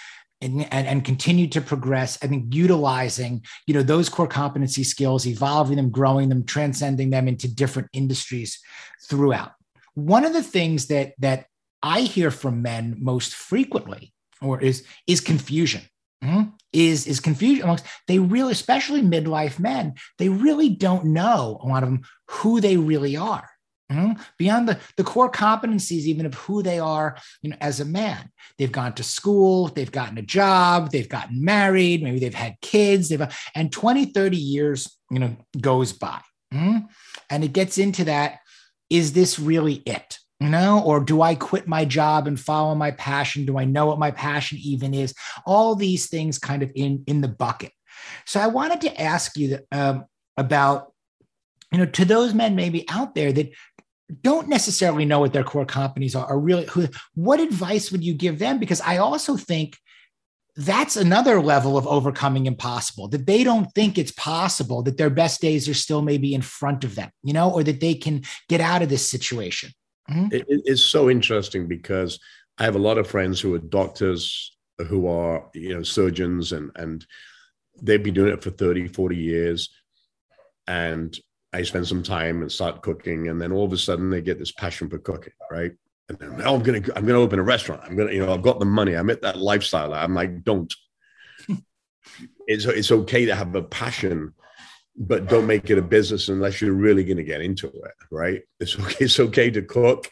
and, and, and, continue to progress. I think utilizing, you know, those core competency skills, evolving them, growing them, transcending them into different industries throughout. One of the things that that I hear from men most frequently, or is is confusion. Mm-hmm. Is is confusion amongst they really, especially midlife men, they really don't know a lot of them who they really are. Mm-hmm. Beyond the, the core competencies, even of who they are, you know, as a man, they've gone to school, they've gotten a job, they've gotten married, maybe they've had kids, they've and 20, 30 years, you know, goes by. Mm-hmm. And it gets into that, is this really it? You know, or do I quit my job and follow my passion? Do I know what my passion even is? All these things kind of in, in the bucket. So I wanted to ask you that, um, about you know to those men maybe out there that don't necessarily know what their core companies are, are really who, what advice would you give them? Because I also think that's another level of overcoming impossible that they don't think it's possible that their best days are still maybe in front of them, you know, or that they can get out of this situation. Mm-hmm. It, it's so interesting because I have a lot of friends who are doctors, who are, you know, surgeons, and, and they've been doing it for 30, 40 years. And I spend some time and start cooking, and then all of a sudden they get this passion for cooking, right? And then oh, I'm gonna I'm gonna open a restaurant. I'm gonna you know I've got the money. I'm at that lifestyle. I'm like don't. it's it's okay to have a passion, but don't make it a business unless you're really to get into it, right? It's okay. It's okay to cook,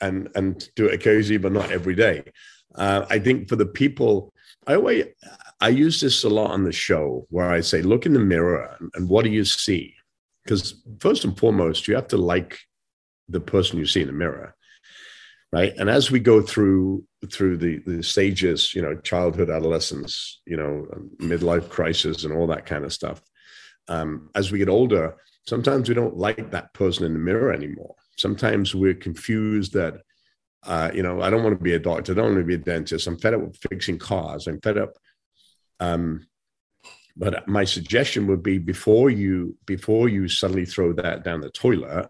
and and do it occasionally, but not every day. Uh, I think for the people, I always I use this a lot on the show where I say, look in the mirror and, and what do you see? Because first and foremost, you have to like the person you see in the mirror right? And as we go through through the the stages you know childhood adolescence you know midlife crisis and all that kind of stuff um, as we get older sometimes we don't like that person in the mirror anymore. Sometimes we're confused that uh, you know i don't want to be a doctor i don't want to be a dentist i'm fed up with fixing cars i'm fed up um, but my suggestion would be before you before you suddenly throw that down the toilet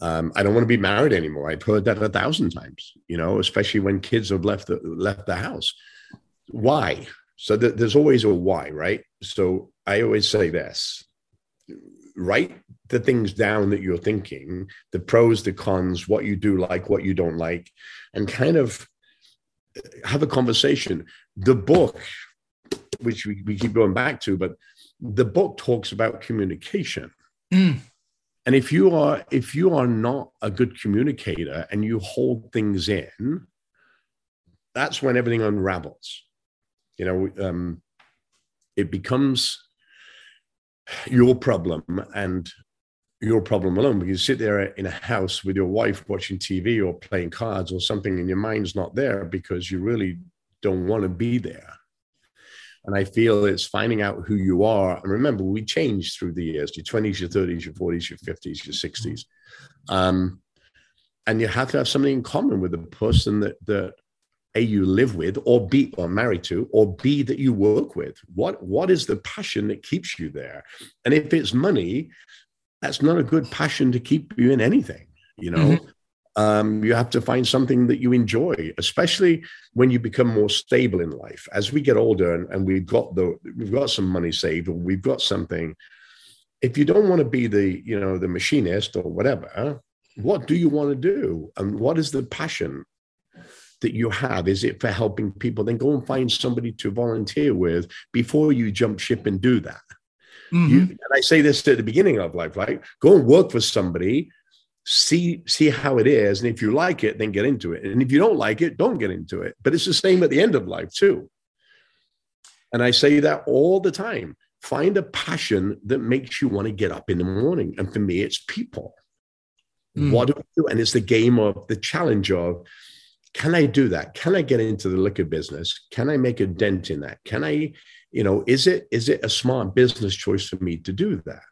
um, I don't want to be married anymore. I've heard that a thousand times, you know, especially when kids have left the, left the house. Why? So th- there's always a why, right? So I always say this: write the things down that you're thinking, the pros, the cons, what you do like, what you don't like, and kind of have a conversation. The book, which we, we keep going back to, but the book talks about communication. Mm. And if you are if you are not a good communicator and you hold things in, that's when everything unravels. You know, um, it becomes your problem and your problem alone because you sit there in a house with your wife watching TV or playing cards or something and your mind's not there because you really don't want to be there. And I feel it's finding out who you are. And remember, we change through the years your 20s, your 30s, your 40s, your 50s, your 60s. Um, and you have to have something in common with the person that, that A, you live with, or B, or married to, or B, that you work with. What, what is the passion that keeps you there? And if it's money, that's not a good passion to keep you in anything, you know? Mm-hmm um, you have to find something that you enjoy, especially when you become more stable in life. As we get older and, and we've got the we've got some money saved or we've got something. If you don't want to be the you know the machinist or whatever, what do you want to do, and what is the passion that you have? Is it for helping people? Then go and find somebody to volunteer with before you jump ship and do that. Mm-hmm. You, and I say this at the beginning of life, right? Go and work for somebody see see how it is and if you like it then get into it. And if you don't like it don't get into it. But it's the same at the end of life too. And i say that all the time. Find a passion that makes you want to get up in the morning. And for me it's people. Mm. what do I do? And it's the game of the challenge of can i do that? Can i get into the liquor business? Can i make a dent in that? Can i you know is it is it a smart business choice for me to do that?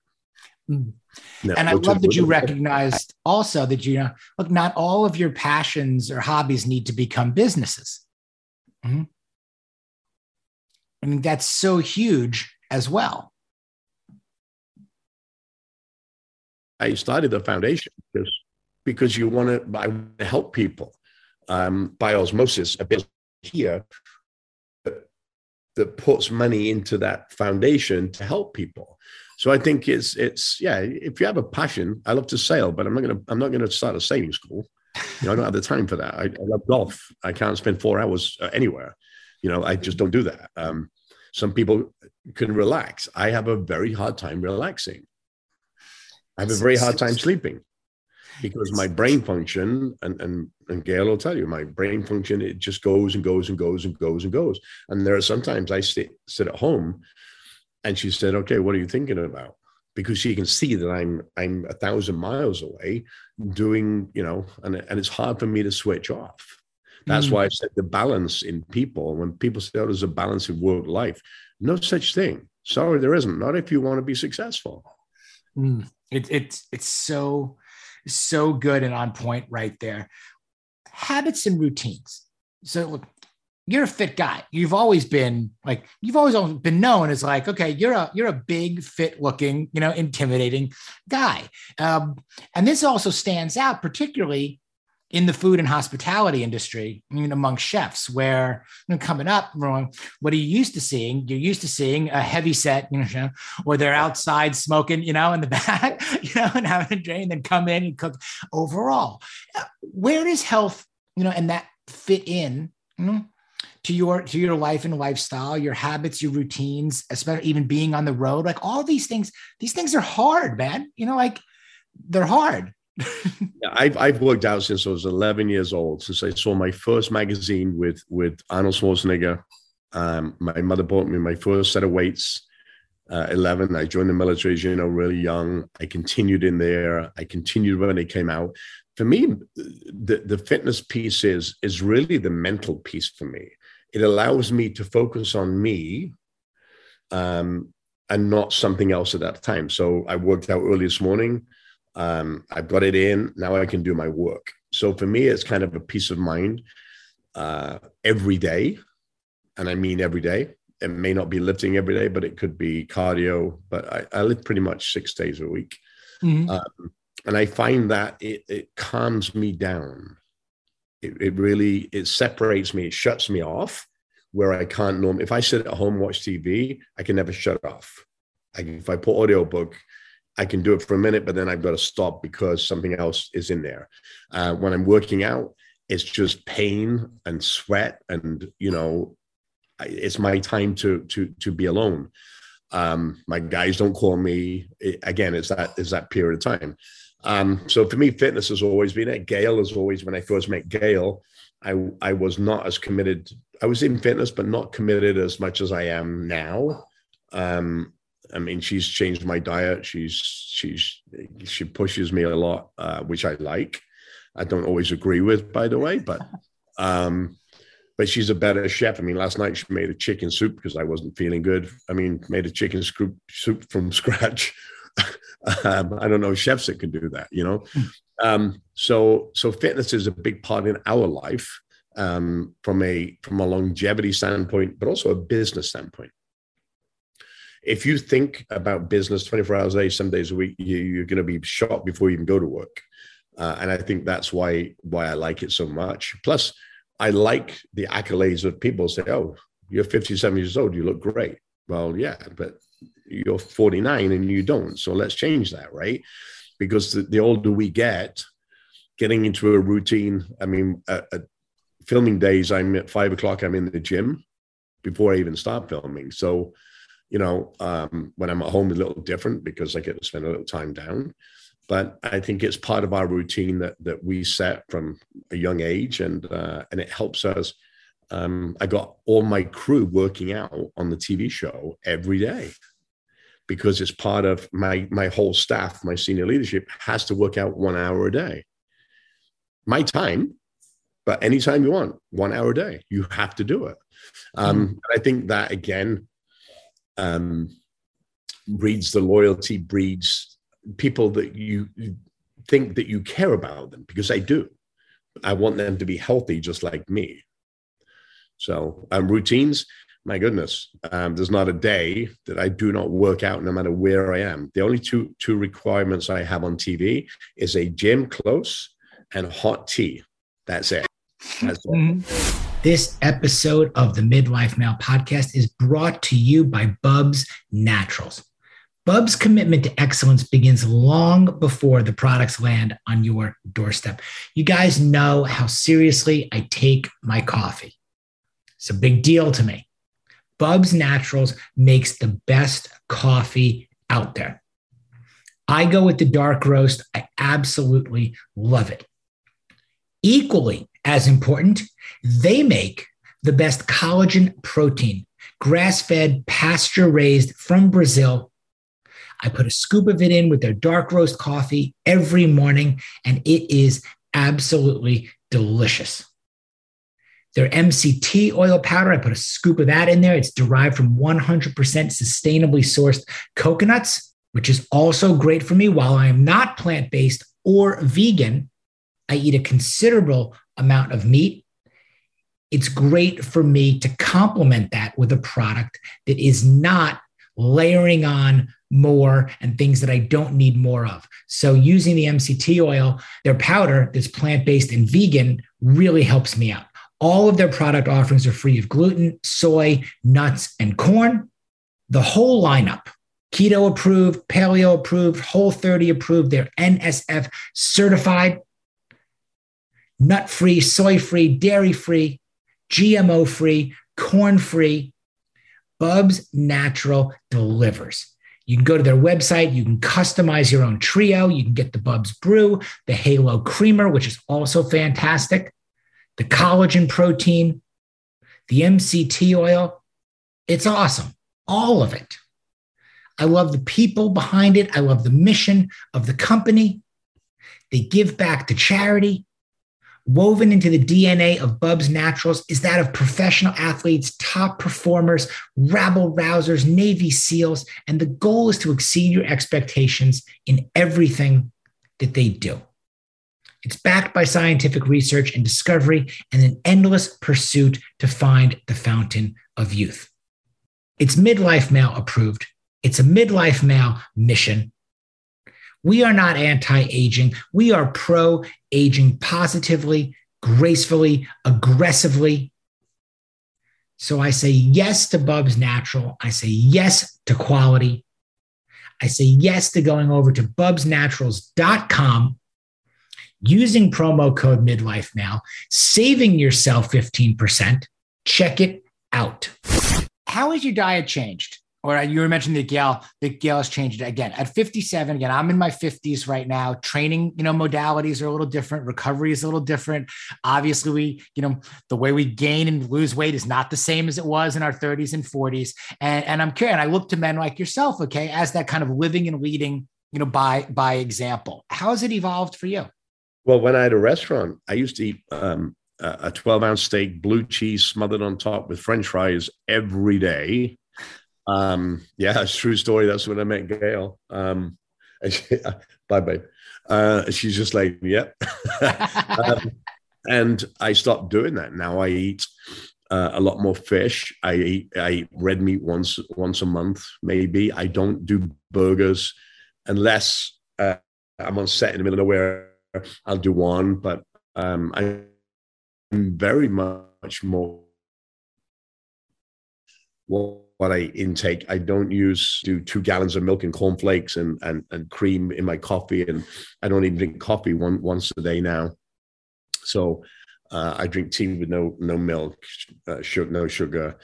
Mm. No, and I love that you recognized also that you know, look, not all of your passions or hobbies need to become businesses. Mm-hmm. I mean, that's so huge as well. I started the foundation because because you want to, I want to help people um, by osmosis. A business here that, that puts money into that foundation to help people. So I think it's it's yeah. If you have a passion, I love to sail, but I'm not gonna I'm not gonna start a sailing school. You know, I don't have the time for that. I, I love golf. I can't spend four hours uh, anywhere. You know, I just don't do that. Um, some people can relax. I have a very hard time relaxing. I have a very hard time sleeping because my brain function and and and Gail will tell you my brain function it just goes and goes and goes and goes and goes. And there are sometimes I sit sit at home and she said, "Okay, what are you thinking about?" Because she can see that I'm I'm a thousand miles away, doing you know, and and it's hard for me to switch off. That's mm. why I said the balance in people. When people say, "Oh, there's a balance in work life," no such thing. Sorry, there isn't. Not if you want to be successful. Mm. It, it's it's so so good and on point right there. Habits and routines. So look, you're a fit guy. You've always been like you've always been known as like okay, you're a you're a big, fit looking, you know, intimidating guy. Um, and this also stands out particularly in the food and hospitality industry, I mean, among chefs, where you know, coming up, what are you used to seeing? You're used to seeing a heavy set, you know, or they're outside smoking, you know, in the back, you know, and having a drink, and then come in and cook. Overall, where does health, you know, and that fit in? You know, to your to your life and lifestyle, your habits, your routines, especially even being on the road. Like all these things, these things are hard, man. You know, like they're hard. yeah, I've I've worked out since I was 11 years old. Since I saw my first magazine with with Arnold Schwarzenegger. Um, my mother bought me my first set of weights. Uh, 11. I joined the military, as you know, really young. I continued in there. I continued when it came out. For me, the, the fitness piece is, is really the mental piece for me. It allows me to focus on me um, and not something else at that time. So I worked out early this morning. Um, I've got it in. Now I can do my work. So for me, it's kind of a peace of mind uh, every day. And I mean every day. It may not be lifting every day, but it could be cardio. But I, I live pretty much six days a week. Mm-hmm. Um, and I find that it, it calms me down. It, it really it separates me, it shuts me off where I can't normally. If I sit at home watch TV, I can never shut off. I, if I put audiobook, I can do it for a minute, but then I've got to stop because something else is in there. Uh, when I'm working out, it's just pain and sweat, and you know, it's my time to to to be alone. Um, my guys don't call me. It, again, it's that is that period of time. Um, so for me, fitness has always been it. Gail has always when I first met Gail, I I was not as committed. I was in fitness, but not committed as much as I am now. Um, I mean, she's changed my diet. She's she's she pushes me a lot, uh, which I like. I don't always agree with, by the way, but um, but she's a better chef. I mean, last night she made a chicken soup because I wasn't feeling good. I mean, made a chicken soup soup from scratch. Um, I don't know chefs that can do that, you know. Hmm. Um, so so fitness is a big part in our life um, from a from a longevity standpoint, but also a business standpoint if you think about business 24 hours a day, some days a week, you, are going to be shot before you even go to work. Uh, and I think that's why why I like it so much. Plus, I like the accolades of people say, "Oh, you're 57 years old, you look great." Well, yeah, but you're 49 and you don't. So let's change that, right? Because the, the older we get, getting into a routine. I mean, at, at filming days, I'm at five o'clock. I'm in the gym before I even start filming. So you know, um, when I'm at home, a little different because I get to spend a little time down. But I think it's part of our routine that that we set from a young age, and uh, and it helps us. Um, I got all my crew working out on the TV show every day because it's part of my my whole staff. My senior leadership has to work out one hour a day. My time, but anytime you want, one hour a day, you have to do it. Um, mm. I think that again um, breeds the loyalty, breeds people that you think that you care about them because I do. I want them to be healthy just like me. So um, routines, my goodness, um, there's not a day that I do not work out no matter where I am. The only two two requirements I have on TV is a gym close and hot tea. That's it. That's it. Mm-hmm. This episode of the Midlife Male podcast is brought to you by Bubs Naturals. Bub's commitment to excellence begins long before the products land on your doorstep. You guys know how seriously I take my coffee. It's a big deal to me. Bubs Naturals makes the best coffee out there. I go with the dark roast. I absolutely love it. Equally as important, they make the best collagen protein, grass fed, pasture raised from Brazil. I put a scoop of it in with their dark roast coffee every morning, and it is absolutely delicious. Their MCT oil powder, I put a scoop of that in there. It's derived from 100% sustainably sourced coconuts, which is also great for me while I am not plant based or vegan. I eat a considerable amount of meat. It's great for me to complement that with a product that is not layering on more and things that I don't need more of. So using the MCT oil, their powder that's plant-based and vegan really helps me out. All of their product offerings are free of gluten, soy, nuts, and corn. The whole lineup keto approved, paleo approved, Whole30 approved, they're NSF certified nut free, soy free, dairy free. GMO free, corn free. Bubs Natural delivers. You can go to their website. You can customize your own trio. You can get the Bubs Brew, the Halo Creamer, which is also fantastic, the collagen protein, the MCT oil. It's awesome. All of it. I love the people behind it. I love the mission of the company. They give back to charity. Woven into the DNA of Bubs Naturals is that of professional athletes, top performers, rabble rousers, Navy SEALs, and the goal is to exceed your expectations in everything that they do. It's backed by scientific research and discovery and an endless pursuit to find the fountain of youth. It's midlife male approved. It's a midlife male mission. We are not anti aging. We are pro aging positively, gracefully, aggressively. So I say yes to Bubs Natural. I say yes to quality. I say yes to going over to bubsnaturals.com, using promo code midlife now, saving yourself 15%. Check it out. How has your diet changed? or you were mentioning that Gail, that Gail has changed again at 57. Again, I'm in my 50s right now. Training, you know, modalities are a little different. Recovery is a little different. Obviously, we, you know, the way we gain and lose weight is not the same as it was in our 30s and 40s. And, and I'm curious, and I look to men like yourself, okay, as that kind of living and leading, you know, by by example. How has it evolved for you? Well, when I had a restaurant, I used to eat um, a 12 ounce steak, blue cheese smothered on top with French fries every day um, yeah, it's true story. That's when I met Gail. Um, bye, babe. Uh, she's just like, yep. um, and I stopped doing that. Now I eat uh, a lot more fish. I eat I eat red meat once once a month, maybe. I don't do burgers unless uh, I'm on set in the middle of nowhere. I'll do one, but um, I'm very much more. Well, what I intake. I don't use do two gallons of milk and cornflakes and and and cream in my coffee, and I don't even drink coffee one once a day now. So uh, I drink tea with no no milk, uh, sugar, no sugar.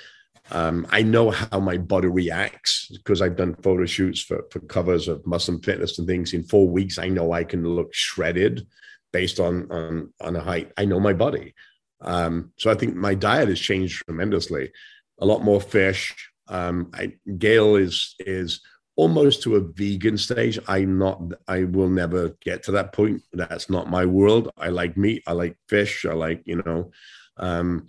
Um, I know how my body reacts because I've done photo shoots for, for covers of Muscle Fitness and things. In four weeks, I know I can look shredded based on on on a height. I know my body. Um, so I think my diet has changed tremendously. A lot more fish, um, I, Gail is is almost to a vegan stage. I'm not. I will never get to that point. That's not my world. I like meat. I like fish. I like you know. Um,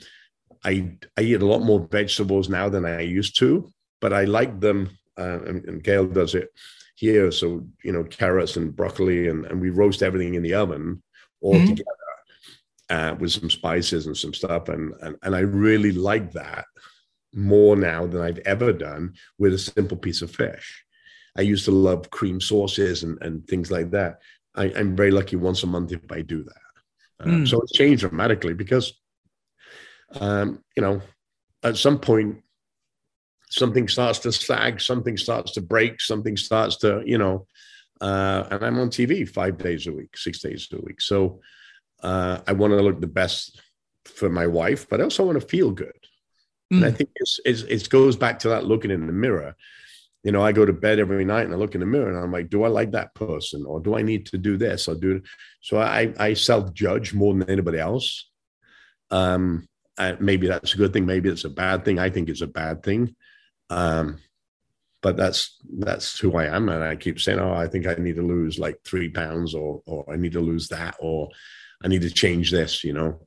I I eat a lot more vegetables now than I used to, but I like them. Uh, and, and Gail does it here. So you know, carrots and broccoli, and, and we roast everything in the oven all mm-hmm. together uh, with some spices and some stuff, and, and and I really like that more now than I've ever done with a simple piece of fish. I used to love cream sauces and, and things like that. I, am very lucky once a month if I do that. Um, mm. So it's changed dramatically because, um, you know, at some point, something starts to sag, something starts to break, something starts to, you know, uh, and I'm on TV five days a week, six days a week. So uh, I want to look the best for my wife, but I also want to feel good. Mm. And I mm. think it's, it's, it goes back to that looking in the mirror. You know, I go to bed every night and I look in the mirror and I'm like, do I like that person or do I need to do this or do? So I, I self judge more than anybody else. Um, maybe that's a good thing. Maybe it's a bad thing. I think it's a bad thing. Um, but that's that's who I am, and I keep saying, "Oh, I think I need to lose like three pounds, or or I need to lose that, or I need to change this." You know,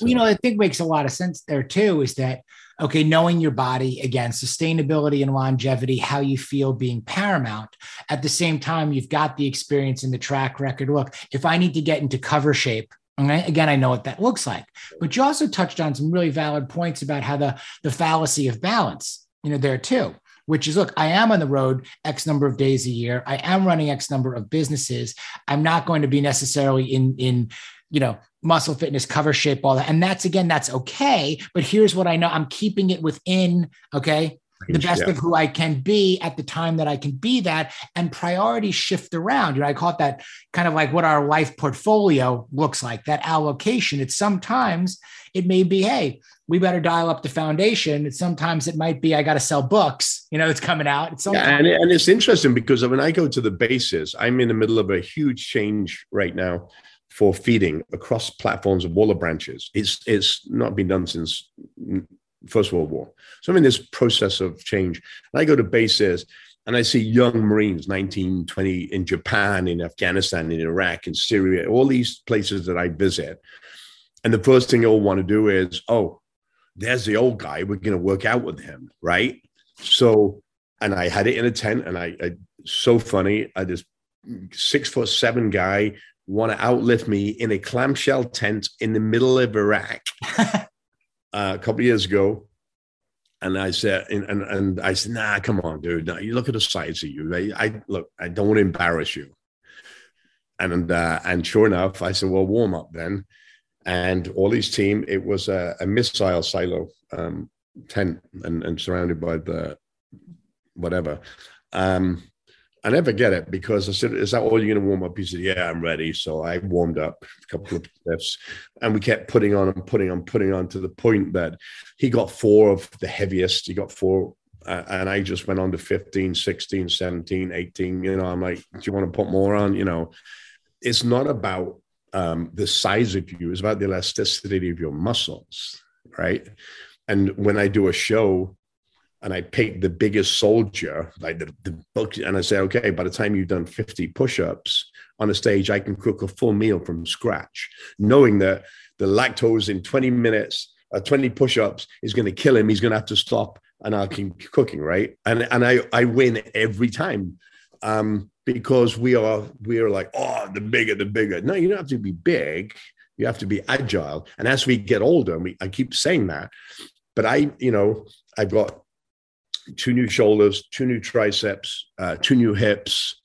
well, you know, I think makes a lot of sense there too is that, okay, knowing your body, again, sustainability and longevity, how you feel being paramount. At the same time, you've got the experience and the track record. Look, if I need to get into cover shape, Okay. Again, I know what that looks like, but you also touched on some really valid points about how the the fallacy of balance, you know, there too, which is look, I am on the road X number of days a year. I am running X number of businesses. I'm not going to be necessarily in in you know muscle fitness, cover shape, all that. And that's again, that's okay. But here's what I know I'm keeping it within, okay, the best yeah. of who I can be at the time that I can be that, and priorities shift around. You know, I call it that kind of like what our life portfolio looks like, that allocation. It's sometimes it may be, hey, we better dial up the foundation. And sometimes it might be, I got to sell books, you know, it's coming out. It's yeah, and, and it's interesting because when I go to the bases, I'm in the middle of a huge change right now for feeding across platforms of Waller branches. It's it's not been done since First World War. So I'm in this process of change. And I go to bases and I see young Marines, 19, 20 in Japan, in Afghanistan, in Iraq, in Syria, all these places that I visit. And the first thing you'll want to do is, oh, there's the old guy. We're going to work out with him. Right. So, and I had it in a tent and I, I so funny. I just six foot seven guy want to outlift me in a clamshell tent in the middle of Iraq uh, a couple years ago. And I said, and, and, and, I said, nah, come on, dude. No, you look at the size of you. I, I look, I don't want to embarrass you. And uh, and sure enough, I said, well, warm up then. And all his team, it was a, a missile silo um, tent and, and surrounded by the whatever. Um, I never get it because I said, "Is that all you're going to warm up?" He said, "Yeah, I'm ready." So I warmed up a couple of steps, and we kept putting on and putting on, putting on to the point that he got four of the heaviest. He got four, uh, and I just went on to 15, 16, 17, 18. You know, I'm like, "Do you want to put more on?" You know, it's not about um, the size of you; it's about the elasticity of your muscles, right? And when I do a show, and I pick the biggest soldier, like the, the book, and I say, okay, by the time you've done 50 push-ups on a stage, I can cook a full meal from scratch, knowing that the lactose in 20 minutes, uh, 20 push-ups is going to kill him. He's going to have to stop and I'll keep cooking, right? And and I I win every time. Um, because we are we are like, oh, the bigger, the bigger. No, you don't have to be big. You have to be agile. And as we get older, and we I keep saying that, but I, you know, I've got two new shoulders, two new triceps, uh, two new hips.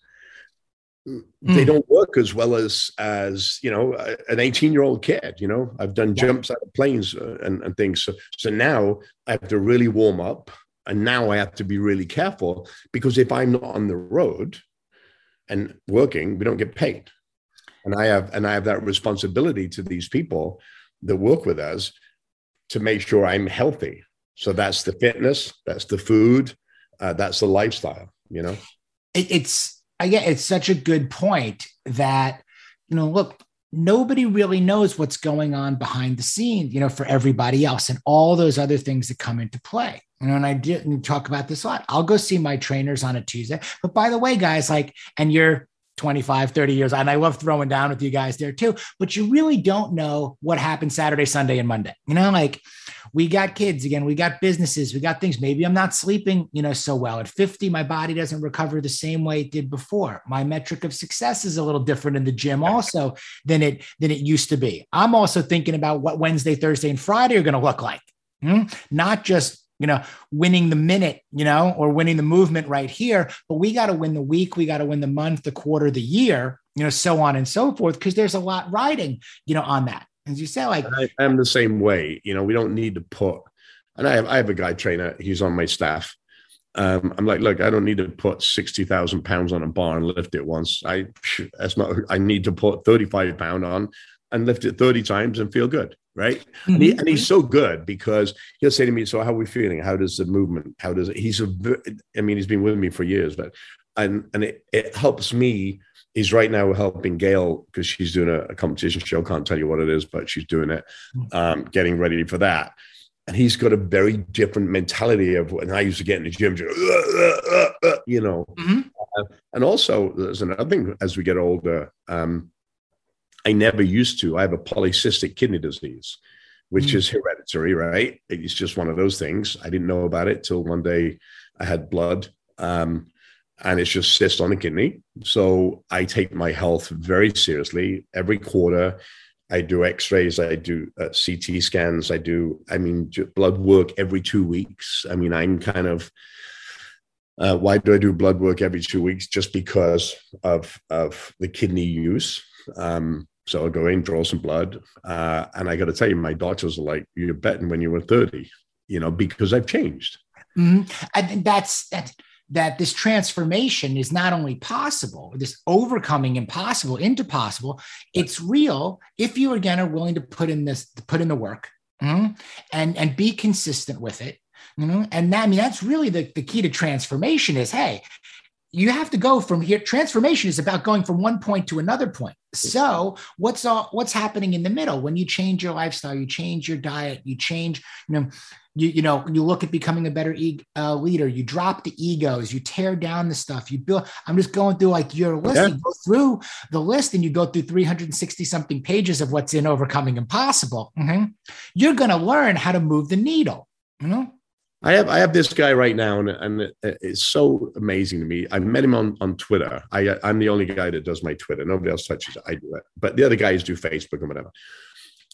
Mm. They hmm. don't work as well as as you know an 18 year old kid. You know, I've done jumps out of planes uh, and, and things. So so now I have to really warm up, and now I have to be really careful because if I'm not on the road and working, we don't get paid. And I have and I have that responsibility to these people that work with us to make sure I'm healthy so that's the fitness, that's the food, uh, that's the lifestyle. You know, it, it's again, it's such a good point that you know, look, nobody really knows what's going on behind the scenes, you know, for everybody else and all those other things that come into play. You know, and I didn't talk about this a lot. I'll go see my trainers on a Tuesday. But by the way, guys, like, and you're 25, 30 years. And I love throwing down with you guys there too. But you really don't know what happened Saturday, Sunday, and Monday. You know, like we got kids again, we got businesses, we got things. Maybe I'm not sleeping, you know, so well. At 50, my body doesn't recover the same way it did before. My metric of success is a little different in the gym also than it than it used to be. I'm also thinking about what Wednesday, Thursday, and Friday are going to look like. Hmm? Not just you know, winning the minute, you know, or winning the movement right here. But we got to win the week, we got to win the month, the quarter, the year, you know, so on and so forth, because there's a lot riding, you know, on that. As you say, like I, am the same way. You know, we don't need to put, and I have I have a guy trainer. He's on my staff. Um, I'm like, look, I don't need to put sixty thousand pounds on a bar and lift it once. I that's not. I need to put thirty five pound on and lift it thirty times and feel good right? Mm-hmm. And, he, and, he's so good because he'll say to me, "So how are we feeling? How does the movement? How does it?" He's a, I mean, he's been with me for years, but and and it, it helps me. He's right now helping Gail because she's doing a, a, competition show. Can't tell you what it is, but she's doing it, mm-hmm. um, getting ready for that. And he's got a very different mentality of when I used to get in the gym, you know. Mm-hmm. Uh, and also, there's another thing as we get older. Um, I never used to. I have a polycystic kidney disease, which mm. is hereditary, right? It's just one of those things. I didn't know about it till one day I had blood. Um, and it's just cyst on the kidney. So I take my health very seriously. Every quarter, I do X-rays, I do uh, CT scans, I do, I mean, blood work every two weeks. I mean, I'm kind of. Uh, why do I do blood work every two weeks? Just because of of the kidney use. Um, so I'll go in, draw some blood. Uh, and I got to tell you, my doctors are like, you're betting when you were 30, you know, because I've changed. Mm-hmm. I think that's that that this transformation is not only possible, this overcoming impossible into possible. It's real if you again are willing to put in this, put in the work, mm-hmm, and and be consistent with it. Mm-hmm. And that, I mean, that's really the, the key to transformation is, hey, you have to go from here. Transformation is about going from one point to another point. So what's all, what's happening in the middle when you change your lifestyle, you change your diet, you change, you know, you, you know, you look at becoming a better e- uh, leader, you drop the egos, you tear down the stuff, you build. I'm just going through like your list. Yeah. You go through the list and you go through 360 something pages of what's in Overcoming Impossible. Mm-hmm. You're going to learn how to move the needle. You know? I have I have this guy right now, and, and it's so amazing to me. I met him on, on Twitter. I I'm the only guy that does my Twitter. Nobody else touches it. I do it, but the other guys do Facebook and whatever.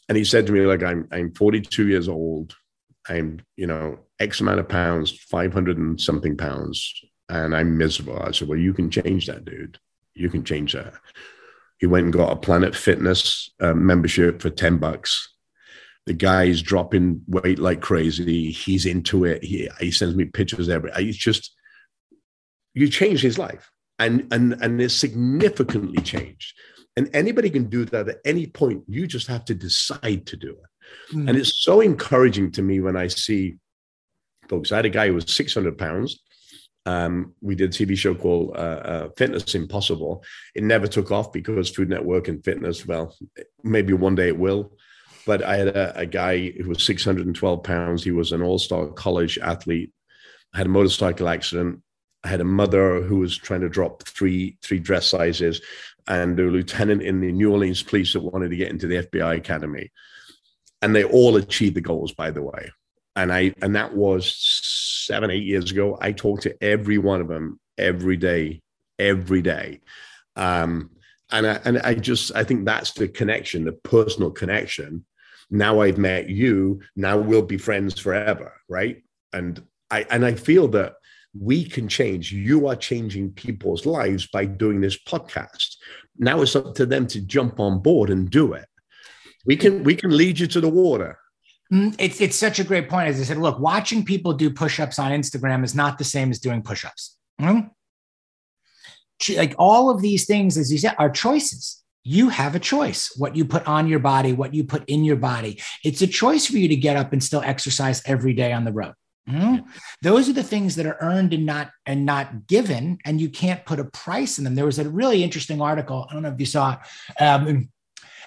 And he said to me, like, I'm I'm 42 years old. I'm you know X amount of pounds, 500 and something pounds, and I'm miserable. I said, well, you can change that, dude. You can change that. He went and got a Planet Fitness uh, membership for 10 bucks the guy's dropping weight like crazy. He's into it. He, he sends me pictures every. It's just you change his life, and and and it's significantly changed. And anybody can do that at any point. You just have to decide to do it. Mm. And it's so encouraging to me when I see folks. I had a guy who was 600 pounds. Um, we did a TV show called uh, uh, Fitness Impossible. It never took off because Food Network and fitness, well, maybe one day it will. But I had a, a guy who was 612 pounds. He was an all star college athlete, had a motorcycle accident. I had a mother who was trying to drop three three dress sizes, and a lieutenant in the New Orleans police that wanted to get into the FBI academy. And they all achieved the goals, by the way. And I and that was seven, eight years ago. I talked to every one of them every day, every day. Um, and I, and I just I think that's the connection, the personal connection now I've met you, now we'll be friends forever, right? And I and I feel that we can change. You are changing people's lives by doing this podcast. Now it's up to them to jump on board and do it. We can we can lead you to the water. Mm, it's it's such a great point. As I said, look, watching people do push-ups on Instagram is not the same as doing push-ups. Mm-hmm. Like all of these things, as you said, are choices you have a choice what you put on your body, what you put in your body. It's a choice for you to get up and still exercise every day on the road. Mm-hmm. Those are the things that are earned and not and not given, and you can't put a price in them. There was a really interesting article. I don't know if you saw it um,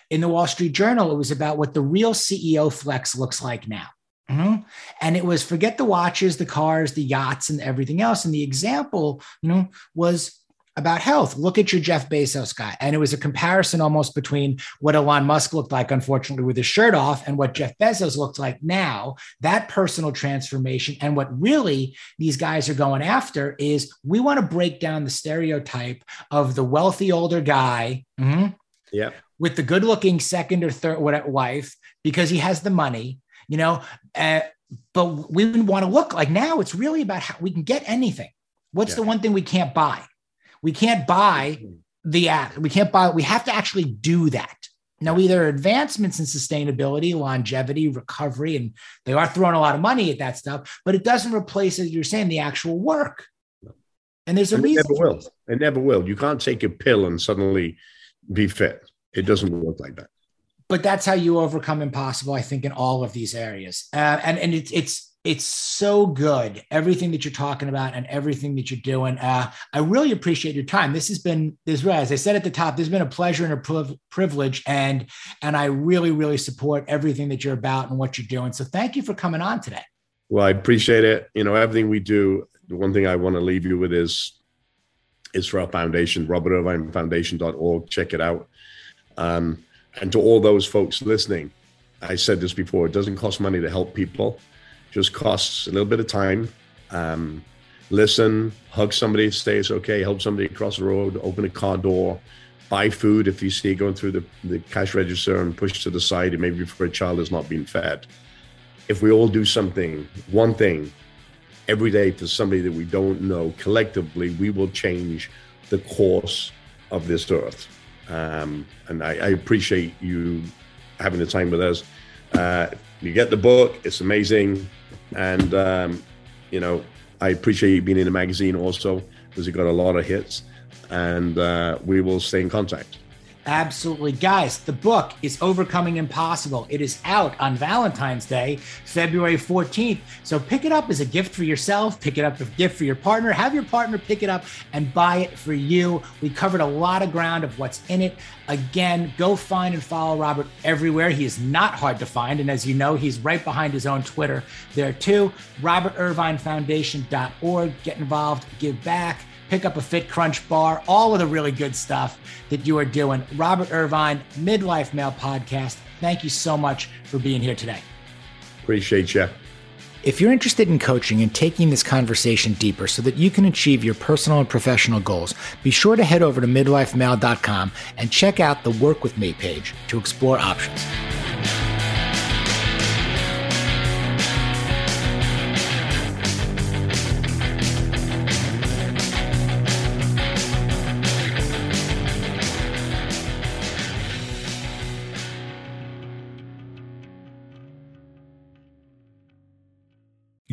in the Wall Street Journal. It was about what the real CEO flex looks like now. Mm-hmm. And it was forget the watches, the cars, the yachts, and everything else. And the example, you know, was about health. Look at your Jeff Bezos guy. And it was a comparison almost between what Elon Musk looked like, unfortunately, with his shirt off, and what Jeff Bezos looked like now. That personal transformation. And what really these guys are going after is we want to break down the stereotype of the wealthy older guy. Mm-hmm, yeah. With the good looking second or third wife because he has the money, you know. Uh, but we want to look like now it's really about how we can get anything. What's yeah. the one thing we can't buy? We can't buy the app. We can't buy, we have to actually do that. Now, either advancements in sustainability, longevity, recovery, and they are throwing a lot of money at that stuff, but it doesn't replace, as you're saying, the actual work. And there's a reason. It never will. It never will. You can't take a pill and suddenly be fit. It doesn't work like that. But that's how you overcome impossible, I think, in all of these areas. Uh, and and it's it's it's so good everything that you're talking about and everything that you're doing. Uh, i really appreciate your time. This has been this as i said at the top has been a pleasure and a privilege and and i really really support everything that you're about and what you're doing. So thank you for coming on today. Well i appreciate it. You know everything we do the one thing i want to leave you with is is for our foundation robertirvinefoundation.org check it out. Um, and to all those folks listening i said this before it doesn't cost money to help people just costs a little bit of time. Um, listen, hug somebody, say it's okay, help somebody across the road, open a car door, buy food if you see going through the, the cash register and push to the side, and maybe for a child is not being fed. If we all do something, one thing, every day for somebody that we don't know, collectively, we will change the course of this earth. Um, and I, I, appreciate you having the time with us. Uh, you get the book; it's amazing and um, you know, I appreciate you being in the magazine also because you got a lot of hits, and uh, we will stay in contact. Absolutely. Guys, the book is Overcoming Impossible. It is out on Valentine's Day, February 14th. So pick it up as a gift for yourself, pick it up as a gift for your partner, have your partner pick it up and buy it for you. We covered a lot of ground of what's in it. Again, go find and follow Robert everywhere. He is not hard to find. And as you know, he's right behind his own Twitter there too. RobertIrvineFoundation.org. Get involved, give back pick up a Fit Crunch bar, all of the really good stuff that you are doing. Robert Irvine, Midlife Male Podcast, thank you so much for being here today. Appreciate you. If you're interested in coaching and taking this conversation deeper so that you can achieve your personal and professional goals, be sure to head over to midlifemale.com and check out the Work With Me page to explore options.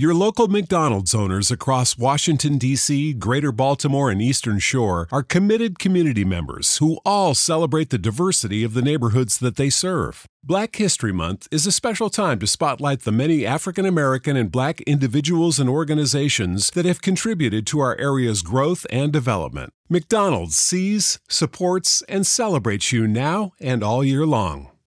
Your local McDonald's owners across Washington, D.C., Greater Baltimore, and Eastern Shore are committed community members who all celebrate the diversity of the neighborhoods that they serve. Black History Month is a special time to spotlight the many African American and black individuals and organizations that have contributed to our area's growth and development. McDonald's sees, supports, and celebrates you now and all year long.